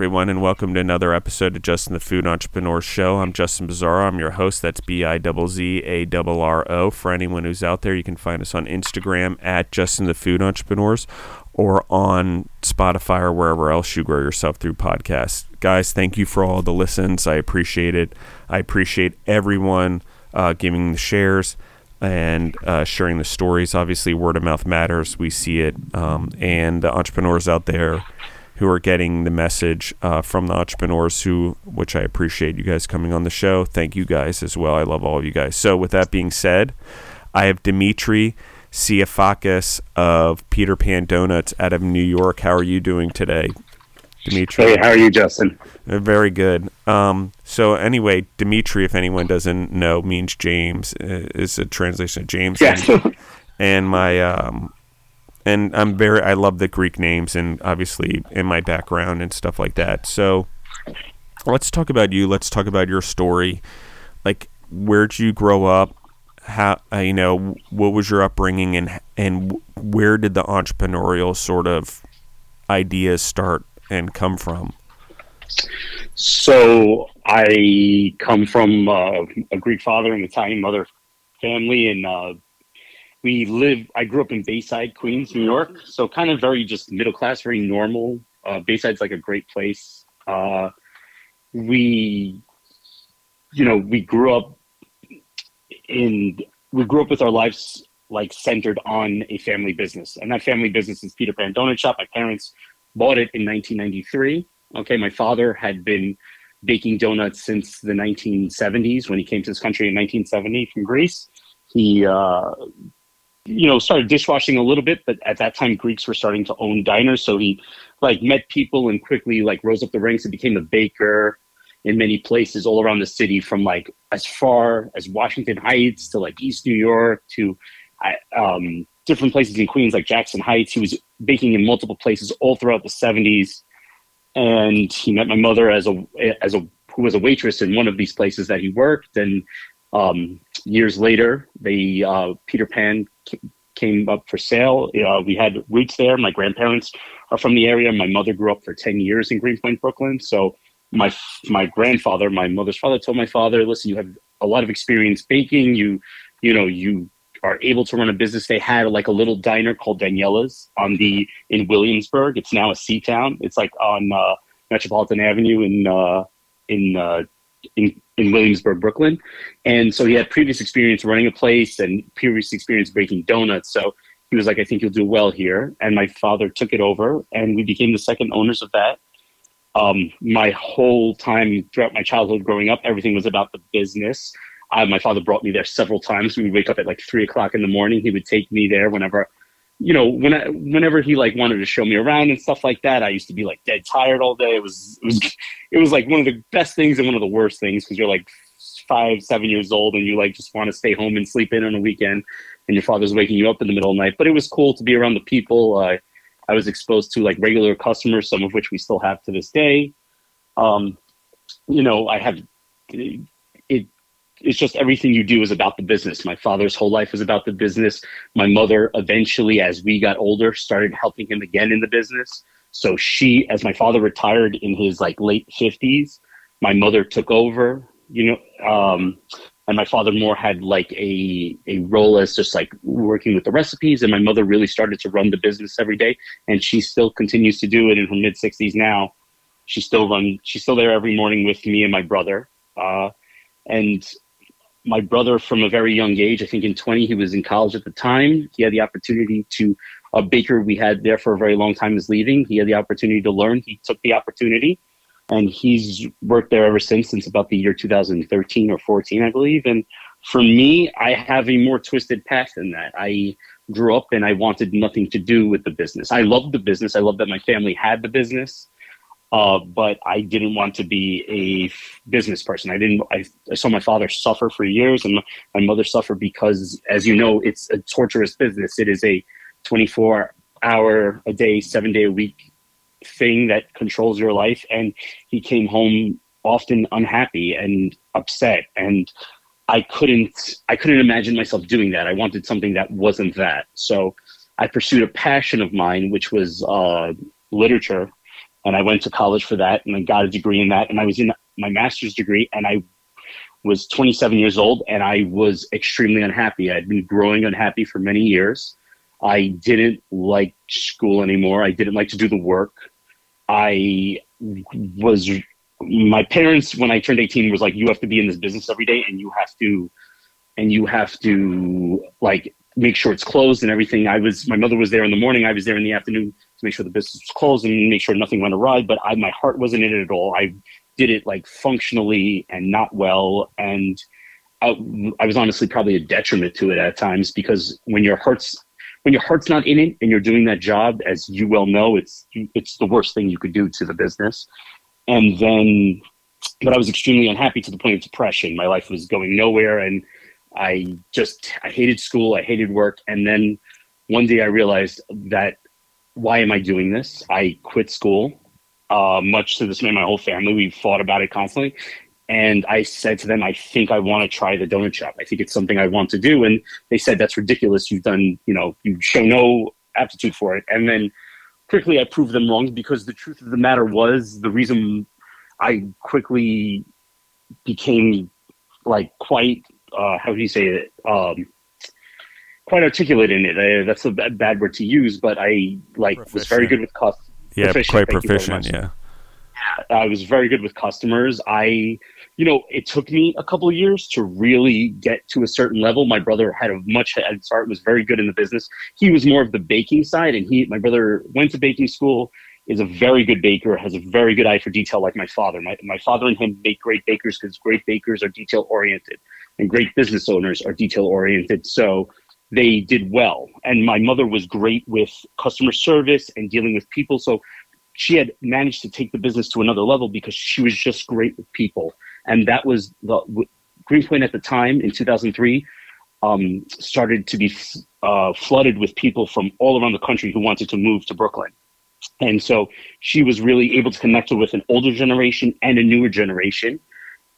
Everyone, and welcome to another episode of Justin the Food Entrepreneur Show. I'm Justin Bizzarro. I'm your host. That's B I Z A R R O. For anyone who's out there, you can find us on Instagram at Justin the Food Entrepreneurs or on Spotify or wherever else you grow yourself through podcasts. Guys, thank you for all the listens. I appreciate it. I appreciate everyone uh, giving the shares and uh, sharing the stories. Obviously, word of mouth matters. We see it. Um, and the entrepreneurs out there who are getting the message uh, from the entrepreneurs who which i appreciate you guys coming on the show. Thank you guys as well. I love all of you guys. So with that being said i have dimitri Siafakas of peter pan donuts out of new york. How are you doing today dimitri? Hey how are you justin? Uh, very good. Um, so anyway dimitri if anyone doesn't know means james uh, is a translation of james. Yes. and, and my um, and I'm very I love the Greek names and obviously in my background and stuff like that. So let's talk about you. Let's talk about your story. Like where'd you grow up? How uh, you know what was your upbringing and and where did the entrepreneurial sort of ideas start and come from? So I come from uh, a Greek father and Italian mother family, and uh, we live i grew up in bayside queens new york. So kind of very just middle class very normal. Uh, bayside's like a great place. Uh, we you know we grew up in we grew up with our lives like centered on a family business. And that family business is peter pan donut shop. My parents bought it in 1993 okay my father had been baking donuts since the 1970s when he came to this country in 1970 from greece. He uh, you know, started dishwashing a little bit, but at that time Greeks were starting to own diners. So he like met people and quickly like rose up the ranks and became a baker in many places all around the city from like as far as Washington Heights to like East New York to um, different places in Queens like Jackson Heights. He was baking in multiple places all throughout the 70s. And he met my mother as a as a who was a waitress in one of these places that he worked and um, years later, the uh, Peter Pan came up for sale. Uh, we had roots there. My grandparents are from the area. My mother grew up for 10 years in Greenpoint, Brooklyn. So my my grandfather, my mother's father, told my father, "Listen, you have a lot of experience baking. You, you know, you are able to run a business." They had like a little diner called Daniela's on the in Williamsburg. It's now a sea town. It's like on uh, Metropolitan Avenue in uh, in uh, in, in Williamsburg, Brooklyn. And so he had previous experience running a place and previous experience breaking donuts. So he was like, I think you'll do well here. And my father took it over and we became the second owners of that. Um, my whole time throughout my childhood growing up, everything was about the business. My father brought me there several times. We would wake up at like three o'clock in the morning. He would take me there whenever you know, when I, whenever he like wanted to show me around and stuff like that, I used to be like dead tired all day. It was it was it was like one of the best things and one of the worst things because you're like five, seven years old and you like just want to stay home and sleep in on a weekend, and your father's waking you up in the middle of the night. But it was cool to be around the people. Uh, I was exposed to like regular customers, some of which we still have to this day. Um, you know, I it it's just everything you do is about the business. My father's whole life was about the business. My mother eventually, as we got older, started helping him again in the business. So she, as my father retired in his like late fifties, my mother took over, you know, um, and my father more had like a a role as just like working with the recipes, and my mother really started to run the business every day, and she still continues to do it in her mid sixties now. She still run. She's still there every morning with me and my brother. Uh, and my brother from a very young age, I think in 20, he was in college at the time. He had the opportunity to, a baker we had there for a very long time is leaving. He had the opportunity to learn. He took the opportunity and he's worked there ever since, since about the year 2013 or 14, I believe. And for me, I have a more twisted path than that. I grew up and I wanted nothing to do with the business. I loved the business. I loved that my family had the business. Uh, but I didn't want to be a business person. I didn't. I, I saw my father suffer for years, and my mother suffer because, as you know, it's a torturous business. It is a 24 hour a day, seven day a week thing that controls your life. And he came home often unhappy and upset, and I couldn't. I couldn't imagine myself doing that. I wanted something that wasn't that. So I pursued a passion of mine, which was uh, literature and I went to college for that, and I got a degree in that, and I was in my master's degree, and I was 27 years old, and I was extremely unhappy. I had been growing unhappy for many years. I didn't like school anymore. I didn't like to do the work. I was my parents when I turned 18 was like you have to be in this business every day and you have to and you have to like make sure it's closed and everything. I was my mother was there in the morning, I was there in the afternoon to make sure the business was closed and make sure nothing went awry, but I my heart wasn't in it at all. I did it like functionally and not well and I, I was honestly probably a detriment to it at times because when your heart's when your heart's not in it and you're doing that job, as you well know, it's it's the worst thing you could do to the business. And then, but I was extremely unhappy to the point of depression. My life was going nowhere, and I just I hated school, I hated work. And then one day I realized that why am I doing this? I quit school. Uh, much to this of my whole family, we fought about it constantly. And I said to them, I think I want to try the donut shop. I think it's something I want to do. And they said, that's ridiculous. You've done, you know, you show no aptitude for it. And then quickly I proved them wrong because the truth of the matter was the reason I quickly became like quite, uh, how do you say it? Um, quite articulate in it. I, that's a bad word to use, but I like proficient. was very good with cost. Yeah, proficient, quite proficient. Yeah. I was very good with customers. I, you know, it took me a couple of years to really get to a certain level. My brother had a much head start, was very good in the business. He was more of the baking side, and he, my brother, went to baking school. Is a very good baker, has a very good eye for detail, like my father. My, my father and him make great bakers because great bakers are detail oriented, and great business owners are detail oriented. So they did well. And my mother was great with customer service and dealing with people. So she had managed to take the business to another level because she was just great with people. And that was the Greenpoint at the time in 2003 um, started to be uh, flooded with people from all around the country who wanted to move to Brooklyn. And so she was really able to connect with an older generation and a newer generation.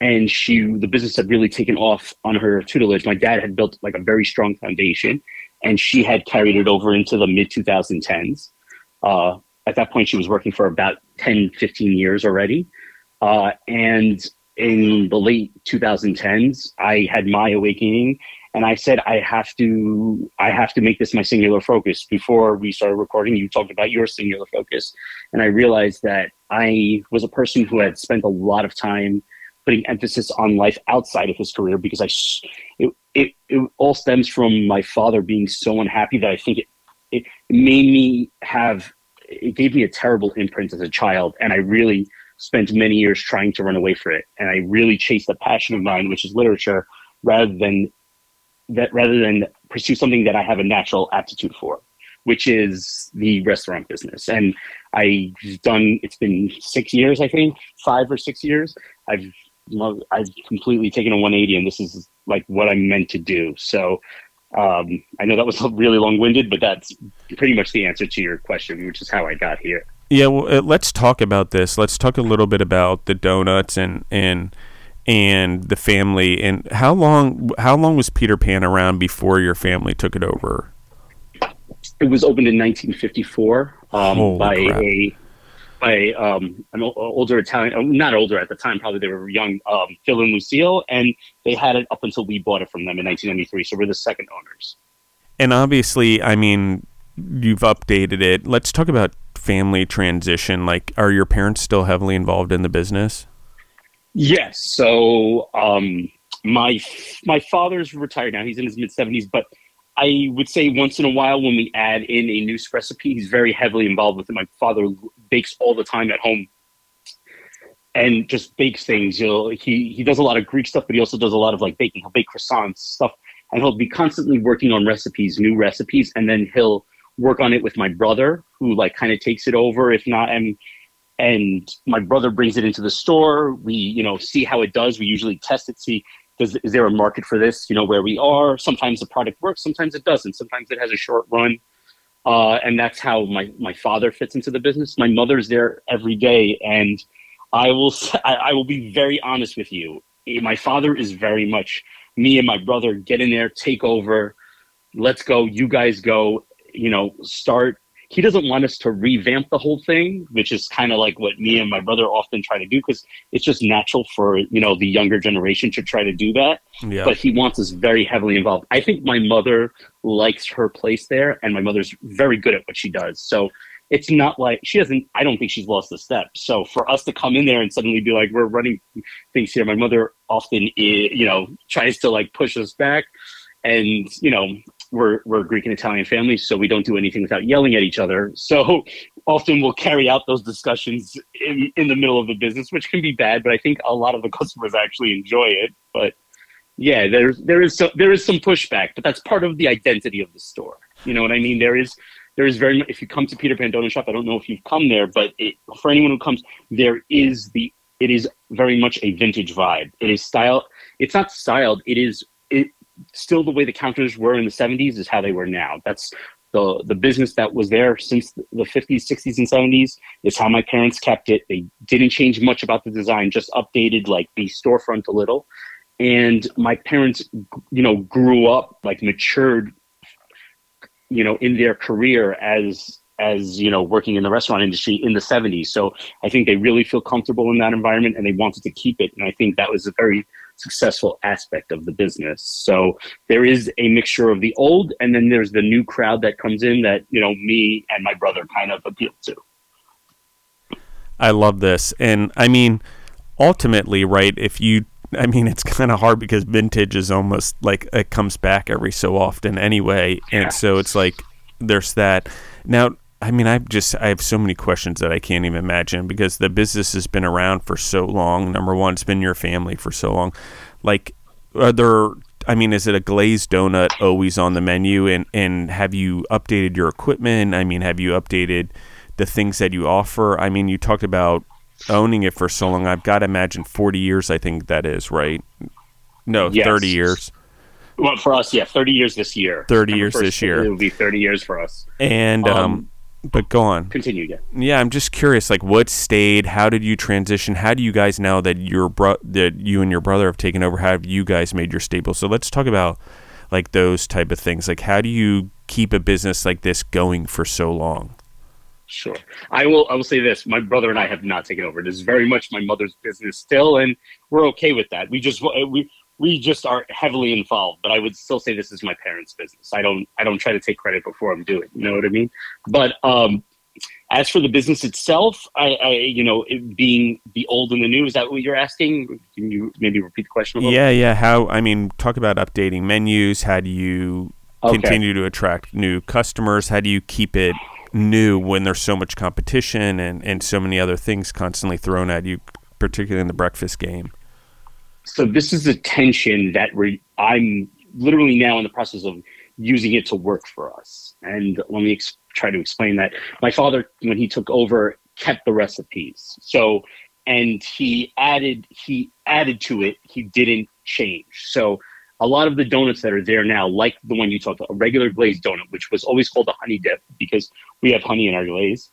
And she, the business had really taken off on her tutelage. My dad had built like a very strong foundation, and she had carried it over into the mid 2010s. Uh, at that point she was working for about 10 15 years already uh, and in the late 2010s i had my awakening and i said i have to i have to make this my singular focus before we started recording you talked about your singular focus and i realized that i was a person who had spent a lot of time putting emphasis on life outside of his career because i it, it, it all stems from my father being so unhappy that i think it it made me have it gave me a terrible imprint as a child, and I really spent many years trying to run away from it. And I really chased a passion of mine, which is literature, rather than that rather than pursue something that I have a natural aptitude for, which is the restaurant business. And I've done it's been six years, I think, five or six years. I've I've completely taken a 180, and this is like what I'm meant to do. So um, I know that was really long winded, but that's pretty much the answer to your question, which is how I got here. Yeah, well, uh, let's talk about this. Let's talk a little bit about the donuts and and and the family and how long how long was Peter Pan around before your family took it over? It was opened in 1954 um, by crap. a by um, an older Italian, uh, not older at the time, probably they were young, um, Phil and Lucille, and they had it up until we bought it from them in 1993. So we're the second owners. And obviously, I mean, you've updated it. Let's talk about family transition. Like, are your parents still heavily involved in the business? Yes. So um, my my father's retired now. He's in his mid 70s, but I would say once in a while when we add in a new recipe, he's very heavily involved with it. My father bakes all the time at home and just bakes things. You know, he he does a lot of Greek stuff, but he also does a lot of like baking. He'll bake croissants, stuff, and he'll be constantly working on recipes, new recipes, and then he'll work on it with my brother, who like kind of takes it over. If not, and and my brother brings it into the store. We you know see how it does. We usually test it, see does, is there a market for this? You know, where we are. Sometimes the product works, sometimes it doesn't. Sometimes it has a short run. Uh, and that's how my, my father fits into the business. My mother's there every day, and I will I, I will be very honest with you. My father is very much me and my brother get in there, take over, let's go. You guys go. You know, start. He doesn't want us to revamp the whole thing, which is kind of like what me and my brother often try to do because it's just natural for you know the younger generation to try to do that. Yeah. But he wants us very heavily involved. I think my mother likes her place there, and my mother's very good at what she does. So it's not like she doesn't. I don't think she's lost a step. So for us to come in there and suddenly be like we're running things here, my mother often eh, you know tries to like push us back and you know we're we're Greek and Italian families, so we don't do anything without yelling at each other. So often we'll carry out those discussions in, in the middle of the business, which can be bad, but I think a lot of the customers actually enjoy it. But yeah, there's there is so, there is some pushback, but that's part of the identity of the store. You know what I mean? There is there is very much, if you come to Peter Pan Donut Shop, I don't know if you've come there, but it, for anyone who comes, there is the it is very much a vintage vibe. It is style. It's not styled. It is it still the way the counters were in the 70s is how they were now. That's the the business that was there since the 50s, 60s, and 70s is how my parents kept it. They didn't change much about the design, just updated like the storefront a little. And my parents, you know, grew up like matured, you know, in their career as as you know working in the restaurant industry in the 70s so i think they really feel comfortable in that environment and they wanted to keep it and i think that was a very successful aspect of the business. So there is a mixture of the old, and then there's the new crowd that comes in that you know me and my brother kind of appeal to. I love this, and I mean, ultimately, right? If you, I mean, it's kind of hard because vintage is almost like it comes back every so often anyway, yeah. and so it's like there's that. Now, I mean, I've just I have so many questions that I can't even imagine because the business has been around for so long. Number one, it's been your family for so long. Like, are there? I mean, is it a glazed donut always on the menu? And and have you updated your equipment? I mean, have you updated the things that you offer? I mean, you talked about owning it for so long. I've got to imagine forty years. I think that is right. No, yes. thirty years. Well, for us, yeah, thirty years this year. Thirty years this year. It will be thirty years for us. And um, um but go on. Continue again. Yeah, I'm just curious. Like, what stayed? How did you transition? How do you guys now that your bro that you and your brother have taken over? How have you guys made your staple? So let's talk about like those type of things. Like, how do you keep a business like this going for so long? Sure. I will. I will say this: my brother and I have not taken over. It is very much my mother's business still, and we're okay with that. We just we we just are heavily involved, but I would still say this is my parents' business. I don't I don't try to take credit before I'm doing. You know what I mean? But um, as for the business itself, I, I you know it being the old and the new. Is that what you're asking? Can you maybe repeat the question? yeah, yeah. How I mean, talk about updating menus. How do you okay. continue to attract new customers? How do you keep it new when there's so much competition and and so many other things constantly thrown at you, particularly in the breakfast game? So this is a tension that re- I'm literally now in the process of using it to work for us. And let me ex- try to explain that. My father, when he took over, kept the recipes. So, and he added he added to it. He didn't change. So, a lot of the donuts that are there now, like the one you talked about, a regular glazed donut, which was always called a honey dip because we have honey in our glaze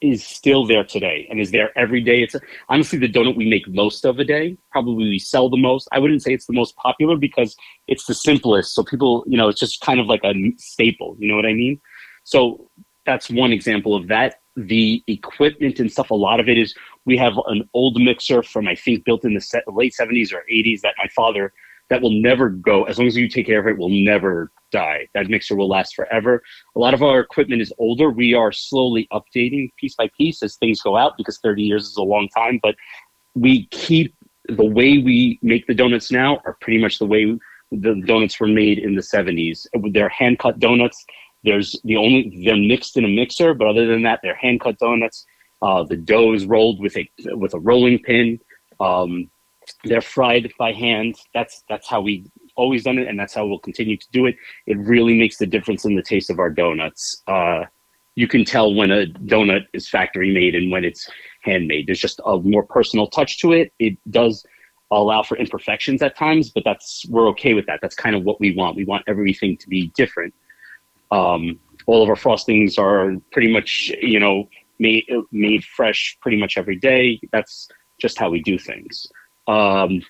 is still there today and is there every day. It's honestly the donut we make most of a day. Probably we sell the most. I wouldn't say it's the most popular because it's the simplest. So people, you know, it's just kind of like a staple. You know what I mean? So that's one example of that. The equipment and stuff, a lot of it is we have an old mixer from I think built in the late 70s or 80s that my father that will never go as long as you take care of it will never die. That mixer will last forever. A lot of our equipment is older. We are slowly updating piece by piece as things go out because 30 years is a long time but we keep the way we make the donuts now are pretty much the way the donuts were made in the 70s they're hand cut donuts. There's the only they're mixed in a mixer but other than that they're hand cut donuts. Uh, the dough is rolled with a with a rolling pin. Um, they're fried by hand. That's that's how we always done it, and that's how we'll continue to do it. It really makes the difference in the taste of our donuts. Uh, you can tell when a donut is factory made and when it's handmade. There's just a more personal touch to it. It does allow for imperfections at times, but that's we're okay with that. That's kind of what we want. We want everything to be different. Um, all of our frostings are pretty much you know made made fresh pretty much every day. That's just how we do things. Um,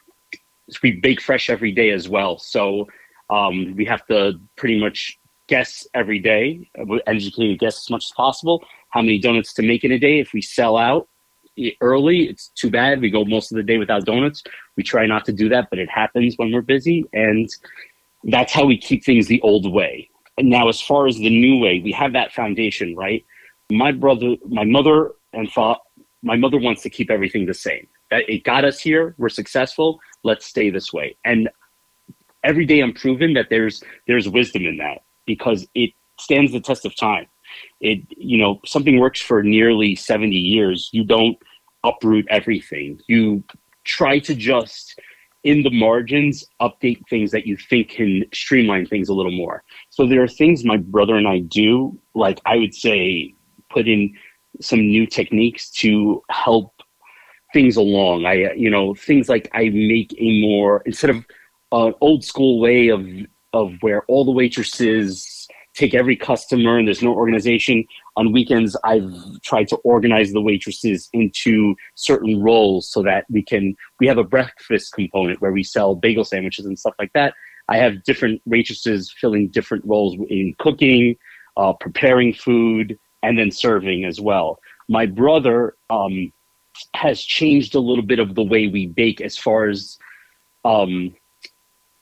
we bake fresh every day as well. So um, we have to pretty much guess every day, educating guests as much as possible. How many donuts to make in a day? If we sell out early, it's too bad. We go most of the day without donuts. We try not to do that, but it happens when we're busy, and that's how we keep things the old way. And now, as far as the new way, we have that foundation, right? My brother, my mother, and fa- my mother wants to keep everything the same. It got us here. We're successful. Let's stay this way. And every day, I'm proven that there's there's wisdom in that because it stands the test of time. It you know something works for nearly 70 years. You don't uproot everything. You try to just in the margins update things that you think can streamline things a little more. So there are things my brother and I do, like I would say put in some new techniques to help things along. I, you know, things like I make a more instead of an old school way of of where all the waitresses take every customer and there's no organization. On weekends, I've tried to organize the waitresses into certain roles so that we can. We have a breakfast component where we sell bagel sandwiches and stuff like that. I have different waitresses filling different roles in cooking, uh, preparing food, and then serving as well. My brother um, has changed a little bit of the way we bake as far as um,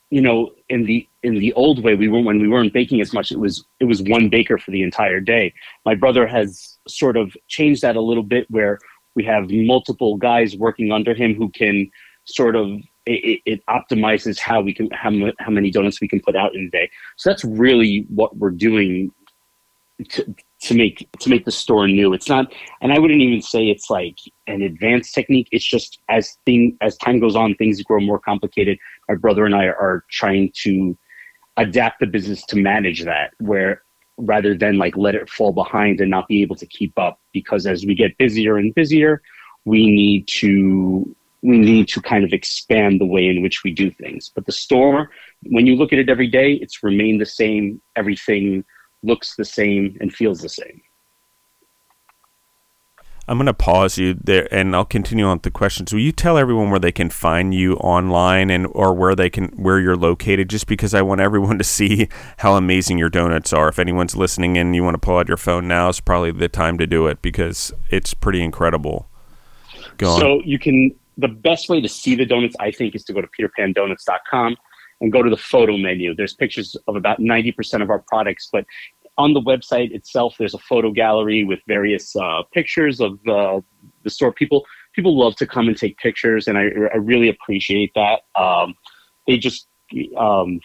you know in the in the old way we were when we weren't baking as much it was it was one baker for the entire day. My brother has sort of changed that a little bit where we have multiple guys working under him who can sort of it, it optimizes how we can how, how many donuts we can put out in a day. So that's really what we're doing to, to make to make the store new. It's not, and I wouldn't even say it's like an advanced technique. It's just as thing as time goes on, things grow more complicated. My brother and I are trying to adapt the business to manage that, where rather than like let it fall behind and not be able to keep up. Because as we get busier and busier, we need to we need to kind of expand the way in which we do things. But the store, when you look at it every day, it's remained the same. Everything looks the same and feels the same. I'm going to pause you there and I'll continue on with the questions. Will you tell everyone where they can find you online and or where they can where you're located just because I want everyone to see how amazing your donuts are. If anyone's listening and you want to pull out your phone now is probably the time to do it because it's pretty incredible. Go on. So you can the best way to see the donuts I think is to go to peterpandonuts.com and go to the photo menu. There's pictures of about 90% of our products, but on the website itself, there's a photo gallery with various uh, pictures of uh, the store. People people love to come and take pictures, and I, I really appreciate that. Um, they just um,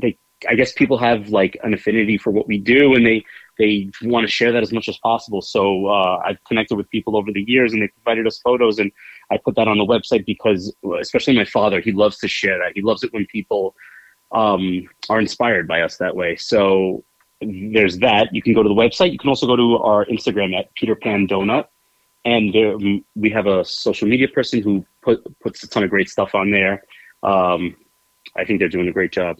they I guess people have like an affinity for what we do, and they they want to share that as much as possible. So uh, I've connected with people over the years, and they provided us photos, and I put that on the website because, especially my father, he loves to share that. He loves it when people um, are inspired by us that way. So there's that. You can go to the website. You can also go to our Instagram at Peter Pan Donut, and there, we have a social media person who put, puts a ton of great stuff on there. Um, I think they're doing a great job.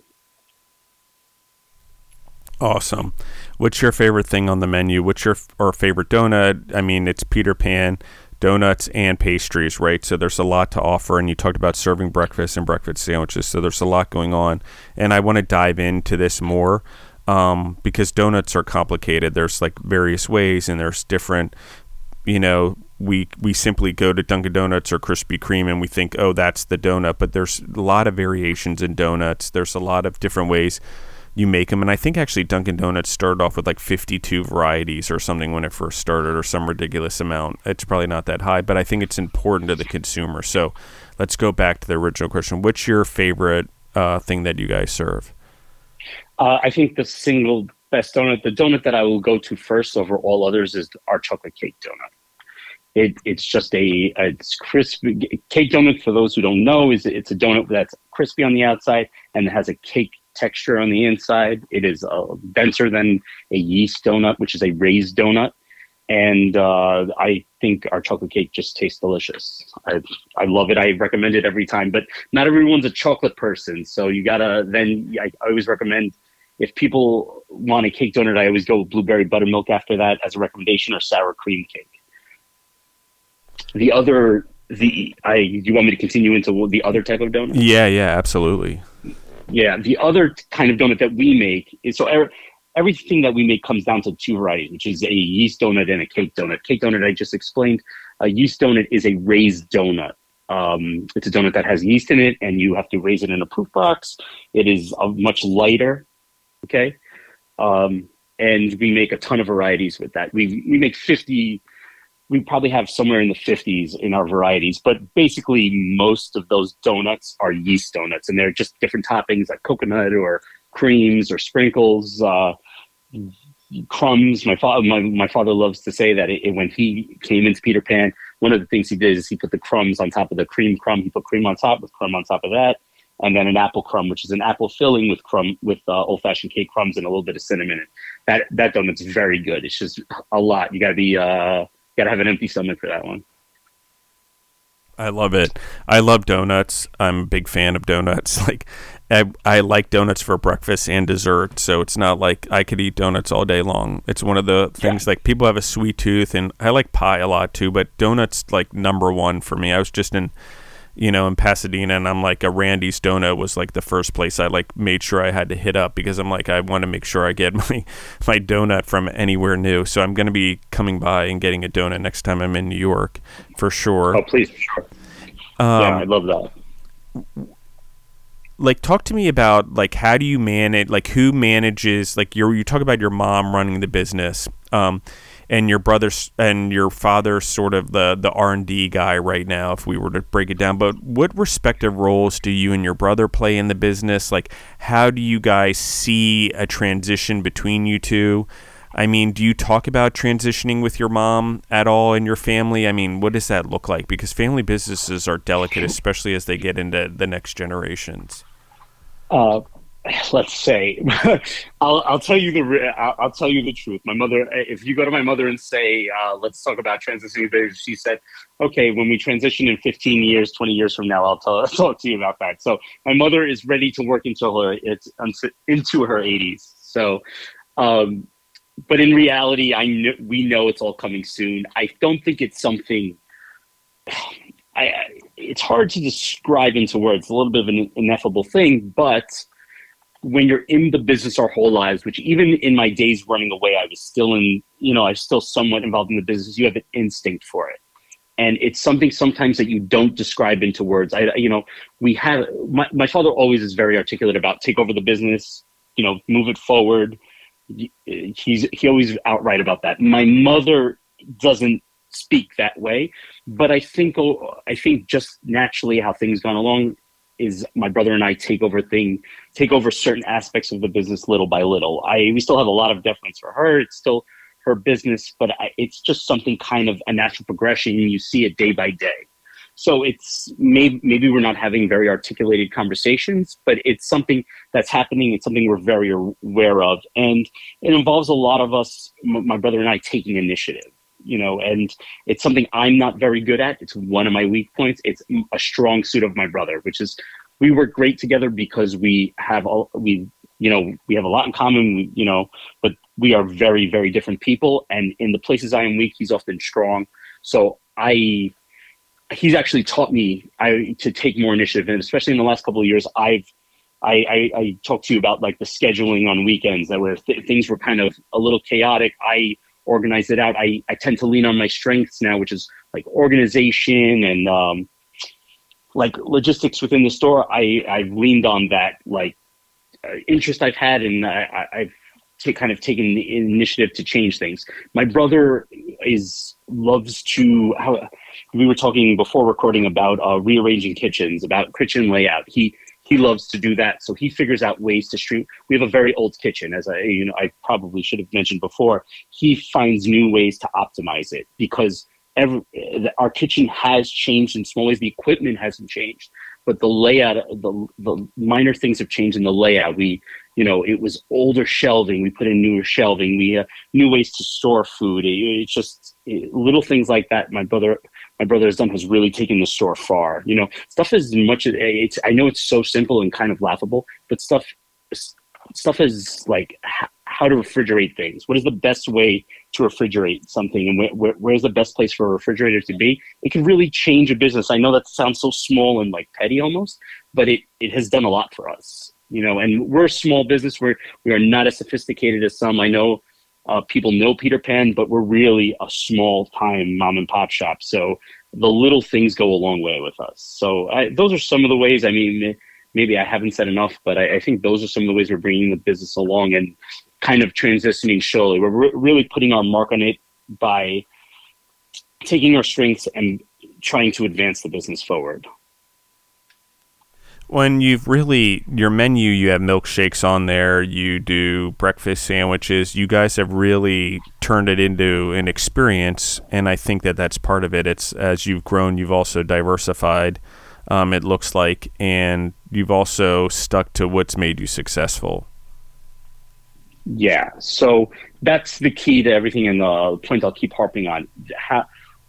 Awesome. What's your favorite thing on the menu? What's your or favorite donut? I mean, it's Peter Pan donuts and pastries, right? So there's a lot to offer. And you talked about serving breakfast and breakfast sandwiches. So there's a lot going on. And I want to dive into this more um, because donuts are complicated. There's like various ways, and there's different, you know, we we simply go to Dunkin' Donuts or Krispy Kreme and we think, oh, that's the donut. But there's a lot of variations in donuts. There's a lot of different ways you make them. And I think actually Dunkin' Donuts started off with like 52 varieties or something when it first started, or some ridiculous amount. It's probably not that high, but I think it's important to the consumer. So let's go back to the original question. What's your favorite uh, thing that you guys serve? Uh, I think the single best donut, the donut that I will go to first over all others, is our chocolate cake donut. It, it's just a it's crispy cake donut. For those who don't know, is it's a donut that's crispy on the outside and has a cake texture on the inside. It is uh, denser than a yeast donut, which is a raised donut. And uh, I think our chocolate cake just tastes delicious. I, I love it. I recommend it every time, but not everyone's a chocolate person. So you gotta then, I, I always recommend if people want a cake donut, I always go with blueberry buttermilk after that as a recommendation or sour cream cake. The other, the I, you want me to continue into the other type of donut? Yeah, yeah, absolutely. Yeah, the other kind of donut that we make is so everything that we make comes down to two varieties, which is a yeast donut and a cake donut. Cake donut I just explained. A yeast donut is a raised donut. Um, it's a donut that has yeast in it, and you have to raise it in a proof box. It is uh, much lighter. Okay, um, and we make a ton of varieties with that. We we make fifty. We probably have somewhere in the fifties in our varieties, but basically most of those donuts are yeast donuts, and they're just different toppings like coconut or creams or sprinkles. Uh, crumbs. My father, my, my father loves to say that it, it, when he came into Peter Pan, one of the things he did is he put the crumbs on top of the cream crumb. He put cream on top with crumb on top of that, and then an apple crumb, which is an apple filling with crumb with uh, old fashioned cake crumbs and a little bit of cinnamon. In That that donut's very good. It's just a lot. You gotta be uh, gotta have an empty stomach for that one. I love it. I love donuts. I'm a big fan of donuts. Like I, I like donuts for breakfast and dessert, so it's not like I could eat donuts all day long. It's one of the things yeah. like people have a sweet tooth, and I like pie a lot too, but donuts like number one for me. I was just in, you know, in Pasadena, and I'm like a Randy's Donut was like the first place I like made sure I had to hit up because I'm like I want to make sure I get my my donut from anywhere new. So I'm gonna be coming by and getting a donut next time I'm in New York for sure. Oh please, for sure. Um, yeah, I love that like talk to me about like how do you manage like who manages like you you talk about your mom running the business um, and your brother and your father sort of the the R&D guy right now if we were to break it down but what respective roles do you and your brother play in the business like how do you guys see a transition between you two I mean, do you talk about transitioning with your mom at all in your family? I mean, what does that look like? Because family businesses are delicate, especially as they get into the next generations. Uh, let's say, I'll, I'll tell you the I'll, I'll, tell you the truth. My mother, if you go to my mother and say, uh, "Let's talk about transitioning," she said, "Okay, when we transition in 15 years, 20 years from now, I'll, tell, talk to you about that." So my mother is ready to work until her it's into her 80s. So um, but in reality, I we know it's all coming soon. I don't think it's something. I, it's hard to describe into words. A little bit of an ineffable thing, but when you're in the business our whole lives, which even in my days running away, I was still in, you know, I was still somewhat involved in the business. You have an instinct for it, and it's something sometimes that you don't describe into words. I, you know, we have my my father always is very articulate about take over the business, you know, move it forward he's he always outright about that. My mother doesn't speak that way, but I think oh, I think just naturally how things gone along is my brother and I take over thing take over certain aspects of the business little by little. I we still have a lot of deference for her. It's still her business, but I, it's just something kind of a natural progression. You see it day by day. So it's maybe maybe we're not having very articulated conversations, but it's something that's happening. It's something we're very aware of, and it involves a lot of us, my brother and I, taking initiative. You know, and it's something I'm not very good at. It's one of my weak points. It's a strong suit of my brother, which is we work great together because we have all we you know we have a lot in common. You know, but we are very very different people, and in the places I am weak, he's often strong. So I he's actually taught me I, to take more initiative, and especially in the last couple of years, I've I, I, I talked to you about like the scheduling on weekends that where th- things were kind of a little chaotic. I organized it out. I, I tend to lean on my strengths now, which is like organization and um, like logistics within the store. I I've leaned on that like uh, interest I've had, and I, I've kind of taken the initiative to change things. My brother is loves to how we were talking before recording about uh, rearranging kitchens, about kitchen layout. He he loves to do that, so he figures out ways to stream. We have a very old kitchen, as I you know I probably should have mentioned before. He finds new ways to optimize it because every our kitchen has changed in small ways. The equipment hasn't changed, but the layout, the the minor things have changed in the layout. We you know it was older shelving. We put in newer shelving. We uh, new ways to store food. It, it's just it, little things like that my brother my brother has done has really taken the store far. You know stuff is much it's i know it's so simple and kind of laughable but stuff stuff is like how to refrigerate things. What is the best way to refrigerate something and where, where, where's the best place for a refrigerator to be it can really change a business i know that sounds so small and like petty almost but it, it has done a lot for us you know, and we're a small business. We're we are not as sophisticated as some. I know uh, people know Peter Pan, but we're really a small time mom and pop shop. So the little things go a long way with us. So I, those are some of the ways. I mean, maybe I haven't said enough, but I, I, think those are some of the ways we're bringing the business along and kind of transitioning slowly. We're re- really putting our mark on it by taking our strengths and trying to advance the business forward. When you've really your menu you have milkshakes on there you do breakfast sandwiches you guys have really turned it into an experience and i think that that's part of it. It's as you've grown you've also diversified um, it looks like and you've also stuck to what's made you successful yeah so that's the key to everything and the point i'll keep harping on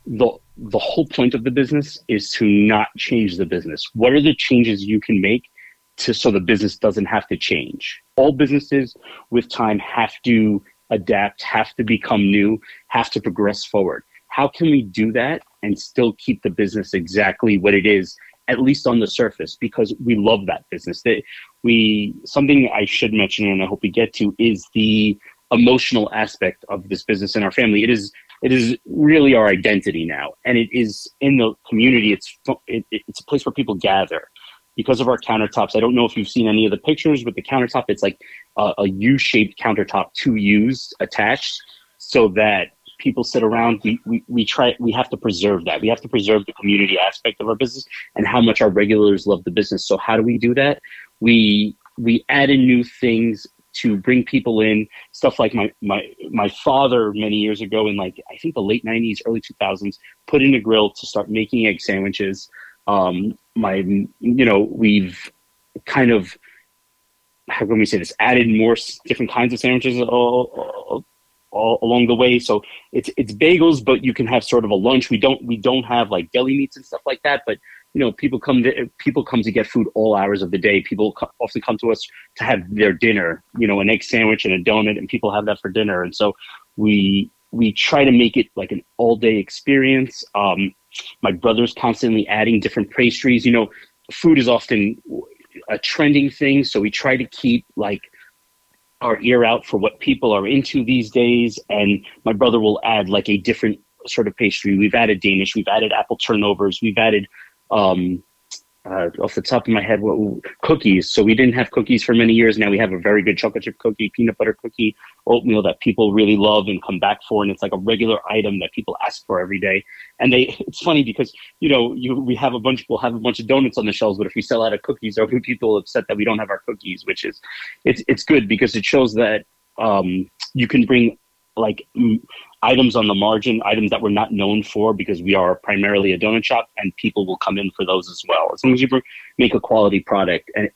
the the whole point of the business is to not change the business. What are the changes you can make to so the business doesn't have to change? All businesses with time have to adapt, have to become new, have to progress forward. How can we do that and still keep the business exactly what it is, at least on the surface? Because we love that business. That we something I should mention and I hope we get to is the emotional aspect of this business in our family. It is it is really our identity now, and it is in the community. It's it, it's a place where people gather because of our countertops. I don't know if you've seen any of the pictures with the countertop. It's like a a U-shaped countertop, two U's attached, so that people sit around. We, we we try. We have to preserve that. We have to preserve the community aspect of our business and how much our regulars love the business. So how do we do that? We we add in new things to bring people in stuff like my my my father many years ago in like i think the late 90s early 2000s put in a grill to start making egg sandwiches. Um my you know we've kind of how can we say this? Added more different kinds of sandwiches all, all, all along the way. So it's it's bagels but you can have sort of a lunch. We don't we don't have like deli meats and stuff like that but you know people come to people come to get food all hours of the day. People co- often come to us to have their dinner you know an egg sandwich and a donut and people have that for dinner. And so we we try to make it like an all day experience. Um, my brother's constantly adding different pastries. You know food is often a trending thing so we try to keep like our ear out for what people are into these days. And my brother will add like a different sort of pastry. We've added danish we've added apple turnovers we've added um, uh, off the top of my head, what, cookies. So we didn't have cookies for many years. Now we have a very good chocolate chip cookie, peanut butter cookie, oatmeal that people really love and come back for, and it's like a regular item that people ask for every day. And they, it's funny because you know, you we have a bunch, we'll have a bunch of donuts on the shelves, but if we sell out of cookies, be people upset that we don't have our cookies, which is, it's it's good because it shows that um, you can bring like items on the margin, items that we're not known for because we are primarily a donut shop, and people will come in for those as well. As long as you make a quality product, and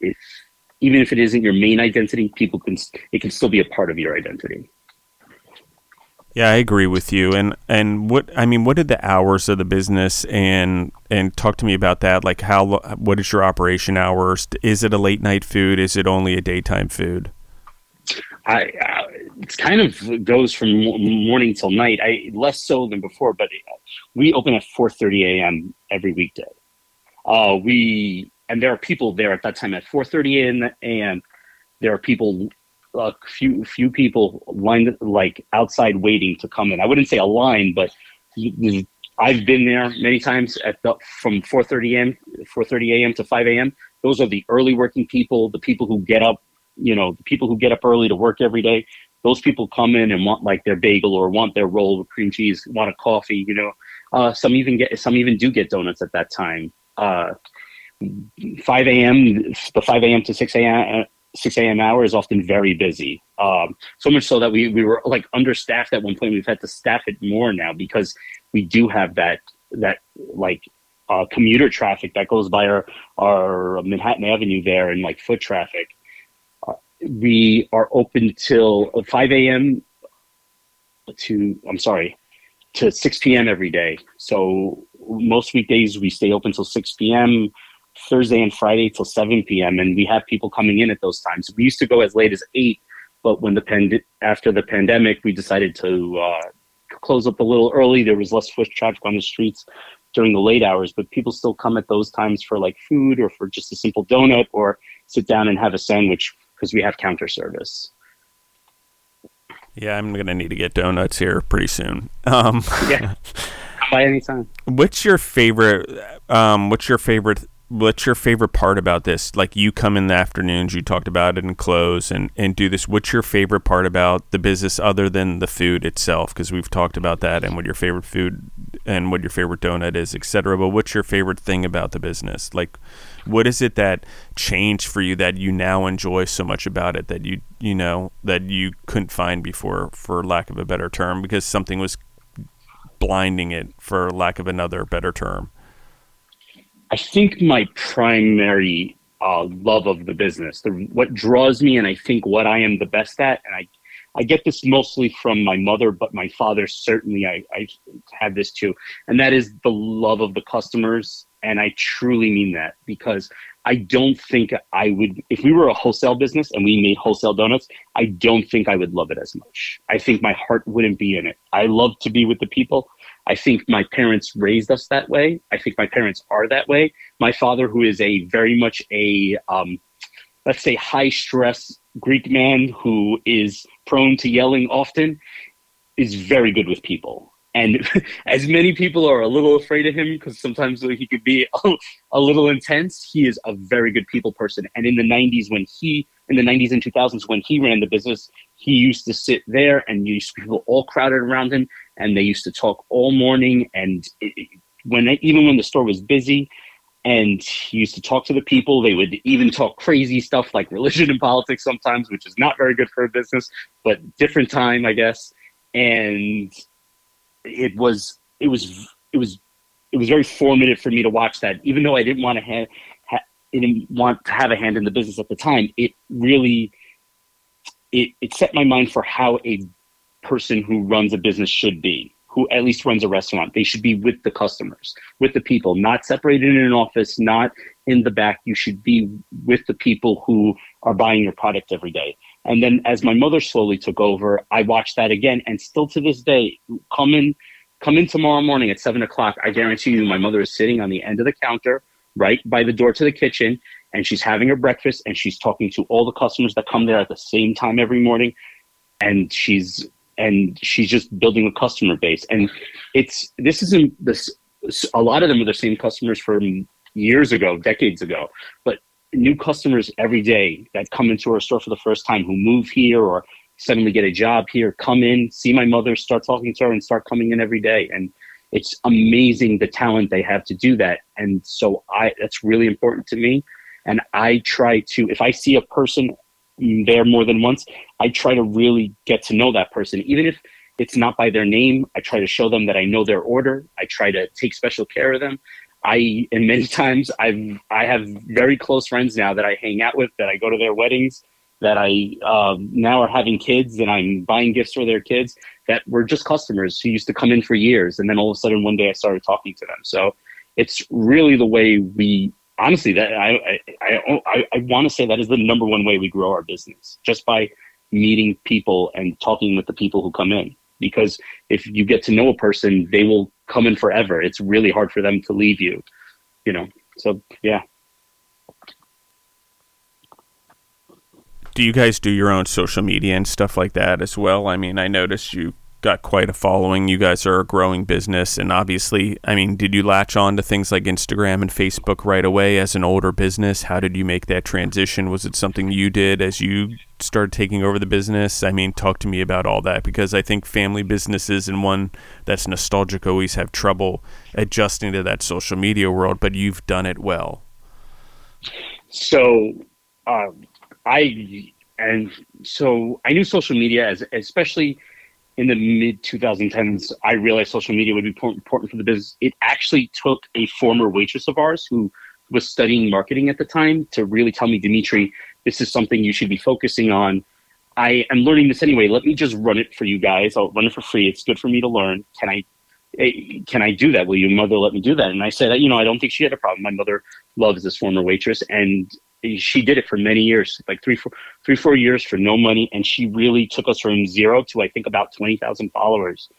even if it isn't your main identity, people can it can still be a part of your identity. Yeah, I agree with you. And and what I mean, what are the hours of the business? And and talk to me about that. Like, how what is your operation hours? Is it a late night food? Is it only a daytime food? I, uh, it kind of goes from morning till night. I less so than before, but we open at 4:30 a.m. every weekday. Uh, we and there are people there at that time at 4:30 a.m. There are people, a few few people lined like outside waiting to come in. I wouldn't say a line, but I've been there many times at the, from 4:30 a.m. 4:30 a.m. to 5 a.m. Those are the early working people, the people who get up you know, the people who get up early to work every day, those people come in and want like their bagel or want their roll with cream cheese, want a coffee, you know. Uh, some even get some even do get donuts at that time. Uh, 5 a.m. the 5 a.m. to 6 a.m. 6 a.m. hour is often very busy. Um, so much so that we, we were like understaffed at one point. We've had to staff it more now because we do have that that like uh, commuter traffic that goes by our our Manhattan Avenue there and like foot traffic we are open till 5 a.m. to, I'm sorry, to 6 p.m. every day. So most weekdays we stay open till 6 p.m. Thursday and Friday till 7 p.m. And we have people coming in at those times. We used to go as late as 8, but when the pand- after the pandemic, we decided to uh, close up a little early. There was less foot traffic on the streets during the late hours, but people still come at those times for like food or for just a simple donut or sit down and have a sandwich because we have counter service. Yeah, I'm gonna need to get donuts here pretty soon. Um, yeah, by any time. What's your favorite? Um, what's your favorite? What's your favorite part about this? Like you come in the afternoons, you talked about it and close and, and do this. What's your favorite part about the business other than the food itself? Because we've talked about that and what your favorite food and what your favorite donut is, etc. But what's your favorite thing about the business? Like, what is it that changed for you that you now enjoy so much about it that you you know that you couldn't find before, for lack of a better term, because something was blinding it, for lack of another better term. I think my primary uh, love of the business, the, what draws me, and I think what I am the best at, and I I get this mostly from my mother, but my father certainly I, I had this too. And that is the love of the customers. And I truly mean that because I don't think I would, if we were a wholesale business and we made wholesale donuts, I don't think I would love it as much. I think my heart wouldn't be in it. I love to be with the people. I think my parents raised us that way. I think my parents are that way. My father, who is a very much a, um, let's say, high stress Greek man who is prone to yelling often, is very good with people. And as many people are a little afraid of him because sometimes he could be a, little intense, he is a very good people person. And in the 90s, when he, in the 90s and 2000s, when he ran the business, he used to sit there and used people all crowded around him and they used to talk all morning. And it, when even when the store was busy, and he used to talk to the people. They would even talk crazy stuff like religion and politics sometimes, which is not very good for a business, but different time, I guess. And it was it was it was it was very formative for me to watch that, even though I didn't want to have ha- didn't want to have a hand in the business at the time. It really it, it set my mind for how a person who runs a business should be who at least runs a restaurant. They should be with the customers, with the people, not separated in an office, not in the back. You should be with the people who are buying your product every day. And then as my mother slowly took over, I watched that again. And still to this day, come in, come in tomorrow morning at seven o'clock. I guarantee you, my mother is sitting on the end of the counter, right by the door to the kitchen, and she's having her breakfast and she's talking to all the customers that come there at the same time every morning. And she's and she's just building a customer base. And it's this isn't this. A lot of them are the same customers from years ago, decades ago, but new customers every day that come into our store for the first time who move here or suddenly get a job here come in see my mother start talking to her and start coming in every day and it's amazing the talent they have to do that and so i that's really important to me and i try to if i see a person there more than once, I try to really get to know that person. Even if it's not by their name, I try to show them that I know their order. I try to take special care of them. I and many times I've I have very close friends now that I hang out with, that I go to their weddings, that I um, now are having kids and I'm buying gifts for their kids that were just customers who used to come in for years, and then all of a sudden one day I started talking to them. So it's really the way we honestly, that I I I, I want to say that is the number one way we grow our business, just by meeting people and talking with the people who come in. Because if you get to know a person, they will come in forever. It's really hard for them to leave you, you know. So yeah. Do you guys do your own social media and stuff like that as well? I mean, I noticed you got quite a following. You guys are a growing business, and obviously, I mean, did you latch on to things like Instagram and Facebook right away as an older business? How did you make that transition? Was it something you did as you started taking over the business? I mean, talk to me about all that because I think family businesses and one that's nostalgic always have trouble adjusting to that social media world, but you've done it well. So, um, I and so I knew social media as especially in the mid 2010s, I realized social media would be important for the business. It actually took a former waitress of ours who was studying marketing at the time to really tell me, Dimitri, this is something you should be focusing on. I am learning this anyway. Let me just run it for you guys. I'll run it for free. It's good for me to learn. Can I eh, can I do that? Will your mother let me do that? And I said, you know, I don't think she had a problem. My mother loves this former waitress, and she did it for many years, like three, four, three, four years for no money, and she really took us from zero to I think about twenty thousand followers.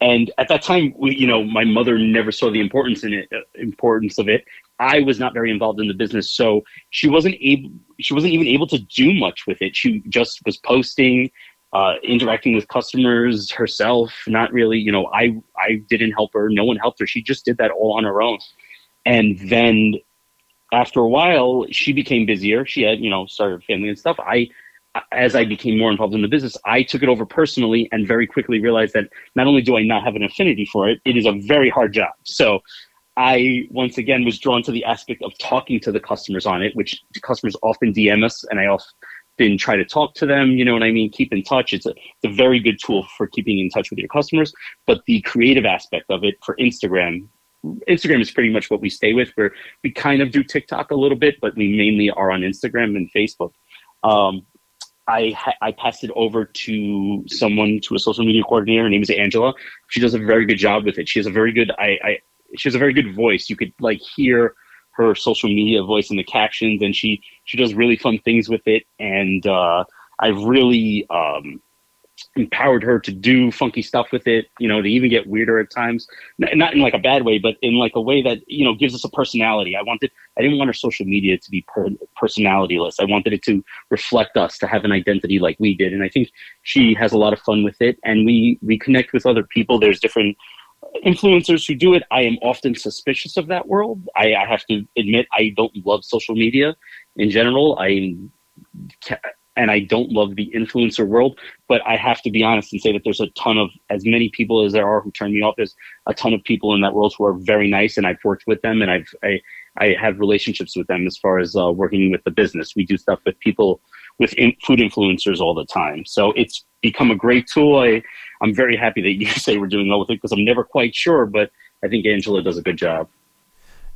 And at that time, we, you know, my mother never saw the importance in it, uh, importance of it. I was not very involved in the business, so she wasn't able. She wasn't even able to do much with it. She just was posting, uh, interacting with customers herself. Not really, you know. I I didn't help her. No one helped her. She just did that all on her own. And then after a while, she became busier. She had, you know, started a family and stuff. I, as I became more involved in the business, I took it over personally and very quickly realized that not only do I not have an affinity for it, it is a very hard job. So I once again was drawn to the aspect of talking to the customers on it, which customers often DM us, and I often try to talk to them. You know what I mean? Keep in touch. It's a, it's a very good tool for keeping in touch with your customers. But the creative aspect of it for Instagram Instagram is pretty much what we stay with. Where we kind of do TikTok a little bit, but we mainly are on Instagram and Facebook. Um, I I passed it over to someone to a social media coordinator. Her name is Angela. She does a very good job with it. She has a very good I, I she has a very good voice. You could like hear her social media voice in the captions, and she she does really fun things with it. And uh, I've really um, empowered her to do funky stuff with it, you know, to even get weirder at times. Not in like a bad way, but in like a way that, you know, gives us a personality. I wanted, I didn't want our social media to be per- personalityless. I wanted it to reflect us, to have an identity like we did. And I think she has a lot of fun with it. And we, we connect with other people. There's different influencers who do it. I am often suspicious of that world. I, I have to admit, I don't love social media in general. I and I don't love the influencer world, but I have to be honest and say that there's a ton of as many people as there are who turn me off. There's a ton of people in that world who are very nice, and I've worked with them, and I've I, I have relationships with them as far as uh, working with the business. We do stuff with people with in, food influencers all the time, so it's become a great tool. I I'm very happy that you say we're doing well with it because I'm never quite sure, but I think Angela does a good job.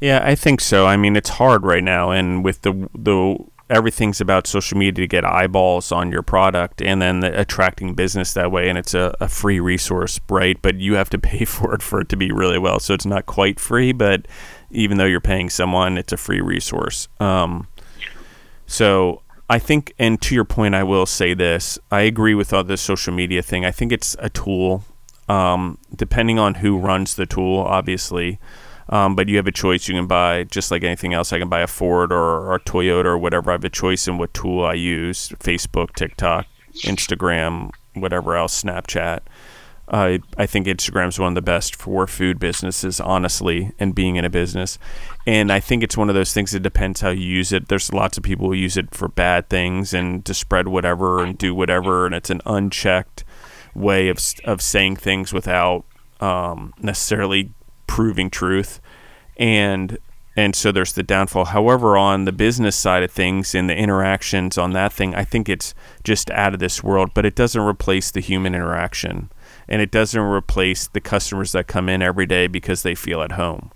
Yeah, I think so. I mean, it's hard right now, and with the the everything's about social media to get eyeballs on your product and then the attracting business that way and it's a, a, free resource right? But you have to pay for it for it to be really well. So it's not quite free but even though you're paying someone it's a free resource. Um, so i think and to your point i will say this. I agree with all this social media thing. I think it's a tool. Um, depending on who runs the tool obviously um, but you have a choice. You can buy just like anything else. I can buy a Ford or, or a Toyota or whatever. I have a choice in what tool I use: Facebook, TikTok, Instagram, whatever else, Snapchat. Uh, I think Instagram is one of the best for food businesses, honestly, and being in a business. And I think it's one of those things that depends how you use it. There's lots of people who use it for bad things and to spread whatever and do whatever, and it's an unchecked way of of saying things without um, necessarily proving truth. And and so there's the downfall. However on the business side of things and the interactions on that thing i think it's just out of this world but it doesn't replace the human interaction. And it doesn't replace the customers that come in every day because they feel at home.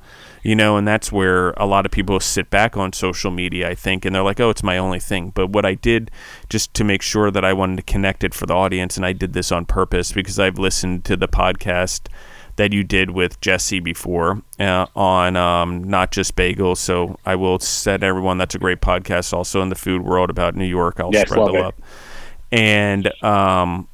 You know and that's where a lot of people sit back on social media i think and they're like oh it's my only thing. But what i did just to make sure that i wanted to connect it for the audience and i did this on purpose because i've listened to the podcast that you did with Jesse before uh, on um, not just bagels. So I will set everyone that's a great podcast also in the food world about New York. I'll yes, spread the love And um,